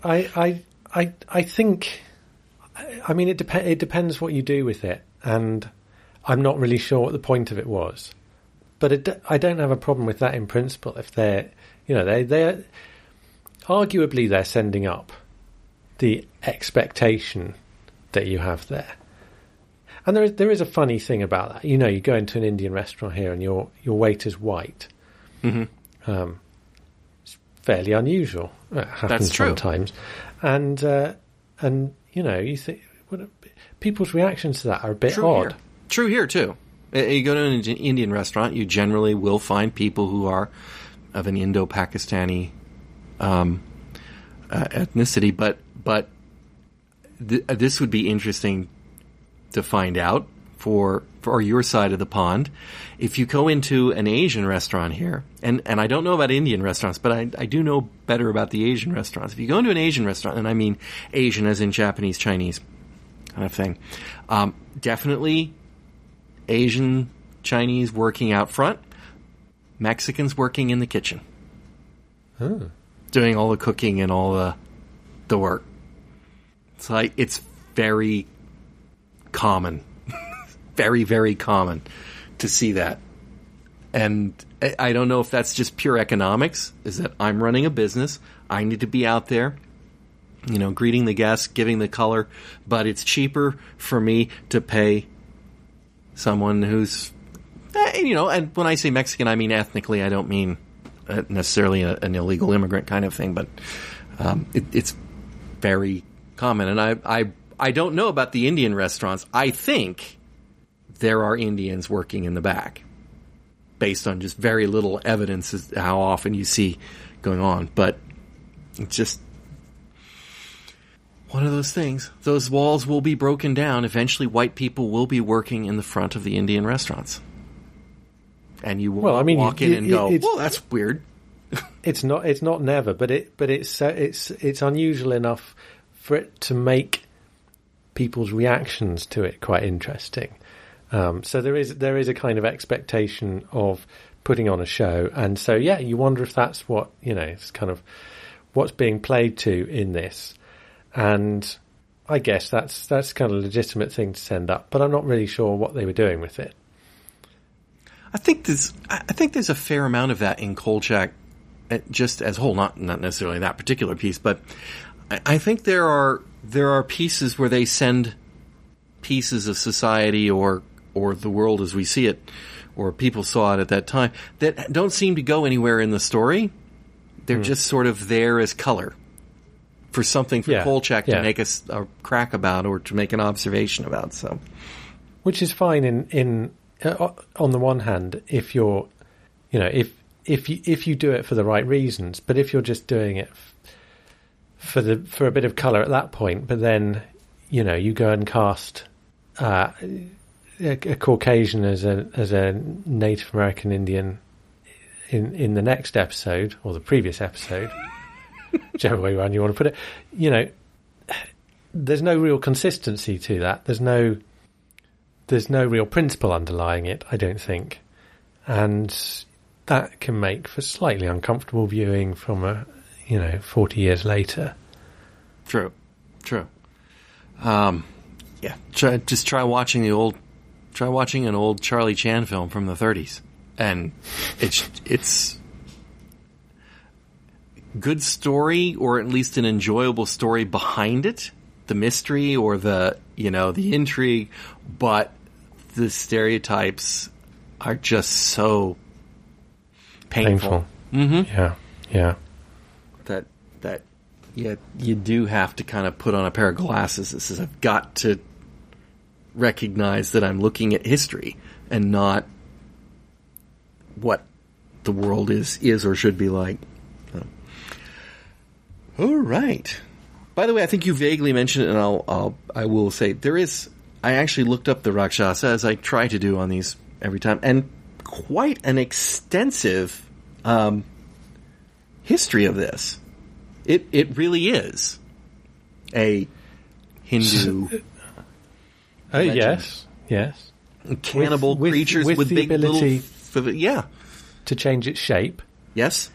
I I I I think. I mean, it dep- It depends what you do with it, and I'm not really sure what the point of it was. But it, I don't have a problem with that in principle. If they're, you know, they they're arguably they're sending up the expectation that you have there. And there is there is a funny thing about that. You know, you go into an Indian restaurant here, and your your waiter's white. Um, it's fairly unusual. It happens true. sometimes, and uh, and you know, you think what, people's reactions to that are a bit True odd. here. True here too. You go to an Indian restaurant, you generally will find people who are of an Indo-Pakistani um, uh, ethnicity, but but th- uh, this would be interesting to find out for for your side of the pond. If you go into an Asian restaurant here, and, and I don't know about Indian restaurants, but I, I do know better about the Asian restaurants. If you go into an Asian restaurant, and I mean Asian as in Japanese, Chinese kind of thing, um, definitely Asian, Chinese working out front, Mexicans working in the kitchen, doing all the cooking and all the the work. It's like it's very common, very very common to see that. And I- don't know if that's just pure economics. Is that I'm running a business, I need to be out there, you know, greeting the guests, giving the color, but it's cheaper for me to pay someone who's, eh, you know, and when I say Mexican, I mean ethnically. I don't mean uh, necessarily a, an illegal immigrant kind of thing, but um, it, it's very common. And I, I, I don't know about the Indian restaurants. I think there are Indians working in the back, based on just very little evidence as how often you see going on. But it's just one of those things. Those walls will be broken down. Eventually, white people will be working in the front of the Indian restaurants. And you will Well, I mean, walk in and go, well, that's weird. It's not. It's not never, but it. But it's. Uh, it's. It's unusual enough for it to make people's reactions to it quite interesting. Um, so there is. There is a kind of expectation of putting on a show, and so yeah, you wonder if that's what you know. It's kind of what's being played to in this. and I guess that's that's kind of a legitimate thing to send up. But I'm not really sure what they were doing with it. I think there's I think there's a fair amount of that in Kolchak, uh, just as a whole. Not not necessarily that particular piece, but I, I think there are there are pieces where they send pieces of society or or the world as we see it, or people saw it at that time that don't seem to go anywhere in the story. They're Hmm. just sort of there as color for something for Yeah, Kolchak yeah. to make a, crack about or to make an observation about. So which is fine in in uh, on the one hand if you're you know if if you if you do it for the right reasons but if you're just doing it f- for the for a bit of color at that point but then you know you go and cast uh, a, a Caucasian as a as a Native American Indian in in the next episode or the previous episode whichever way around you want to put it you know there's no real consistency to that there's no there's no real principle underlying it, I don't think. And that can make for slightly uncomfortable viewing from a, you know, 40 years later. True, true. Um, yeah, try, just try watching the old, try watching an old Charlie Chan film from the 30s, and it's it's good story, or at least an enjoyable story behind it, the mystery or the you know the intrigue, but the stereotypes are just so painful, Painful. Mm-hmm. Yeah. Yeah. that that yeah you do have to kind of put on a pair of glasses that says I've got to recognize that I'm looking at history and not what the world is is or should be like. So. All right. By the way, I think you vaguely mentioned it, and I'll, I'll I will say there is. I actually looked up the Rakshasa as I try to do on these every time, and quite an extensive um, history of this. It it really is a Hindu Oh, Legend. yes. Yes. cannibal with- creatures with with, the big ability- little. f- Yeah. To change its shape. Yes.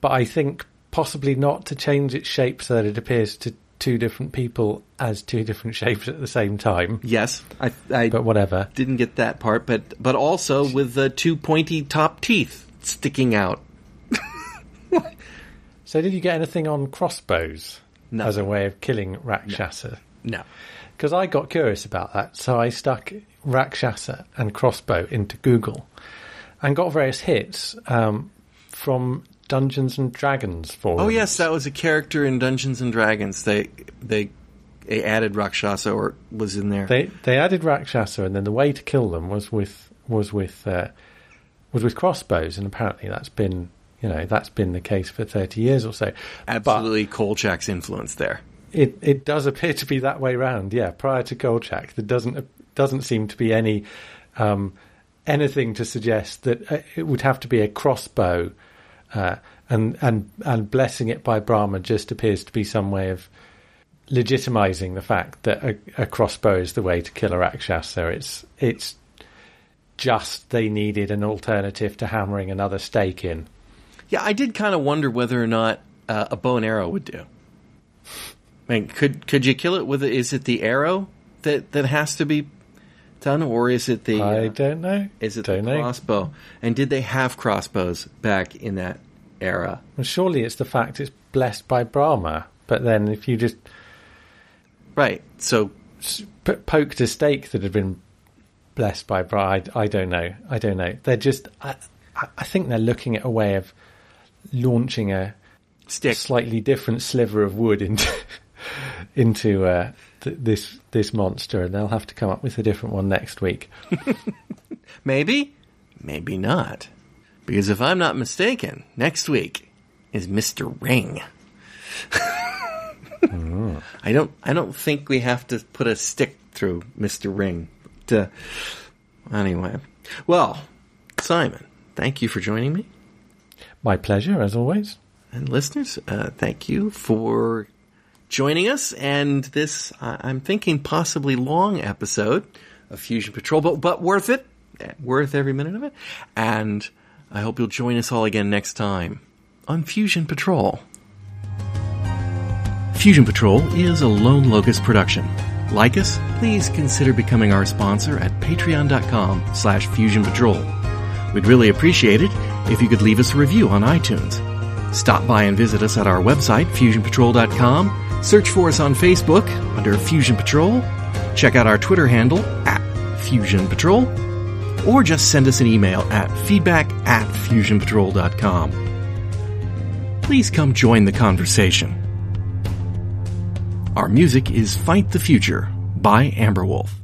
But I think possibly not to change its shape so that it appears to two different people as two different shapes at the same time. Yes. I I But whatever. didn't get that part, but but also with the two pointy top teeth sticking out. So did you get anything on crossbows No. as a way of killing Rakshasa? No. Because I got curious about that. So I stuck Rakshasa and crossbow into Google and got various hits um, from Dungeons and Dragons forums. Oh yes, that was a character in Dungeons and Dragons. They they, they added Rakshasa or was in there. they they added Rakshasa, and then the way to kill them was with was with uh, was with crossbows, and apparently that's been you know that's been the case for thirty years or so. Absolutely, Kolchak's influence there. It it does appear to be that way round. Yeah, prior to Kolchak, there doesn't doesn't seem to be any um, anything to suggest that uh, it would have to be a crossbow, uh, and and and blessing it by Brahma just appears to be some way of legitimizing the fact that a, a crossbow is the way to kill a rakshasa. It's it's just they needed an alternative to hammering another stake in. Yeah, I did kind of wonder whether or not uh, a bow and arrow would do. I mean, could could you kill it with? Is it the arrow that that has to be done, or is it the? I uh, don't know. is it don't the know. crossbow? And did they have crossbows back in that era? Well, surely it's the fact it's blessed by Brahma. But then if you just Right. So p- poked a stake that had been blessed by Brahma, I, I don't know. I don't know. They're just. I, I I think they're looking at a way of launching a stick. slightly different sliver of wood into into uh, th- this this monster, and they'll have to come up with a different one next week. Maybe, maybe not. Because if I'm not mistaken, next week is Mr. Ring. I don't. I don't think we have to put a stick through Mr. Ring. Uh, anyway, well, Simon, thank you for joining me, My pleasure, as always. and listeners, uh, thank you for joining us. And this, I I'm thinking, possibly long episode of Fusion Patrol, but but worth it, worth every minute of it. And I hope you'll join us all again next time on Fusion Patrol. Fusion Patrol is a Lone Locust production. Like us, please consider becoming our sponsor at patreon.com slash Fusion Patrol. We'd really appreciate it if you could leave us a review on iTunes. Stop by and visit us at our website, fusionpatrol.com. Search for us on Facebook under Fusion Patrol. Check out our Twitter handle at Fusion Patrol. Or just send us an email at feedback at fusionpatrol.com. Please come join the conversation. Our music is Fight the Future by Amberwolf.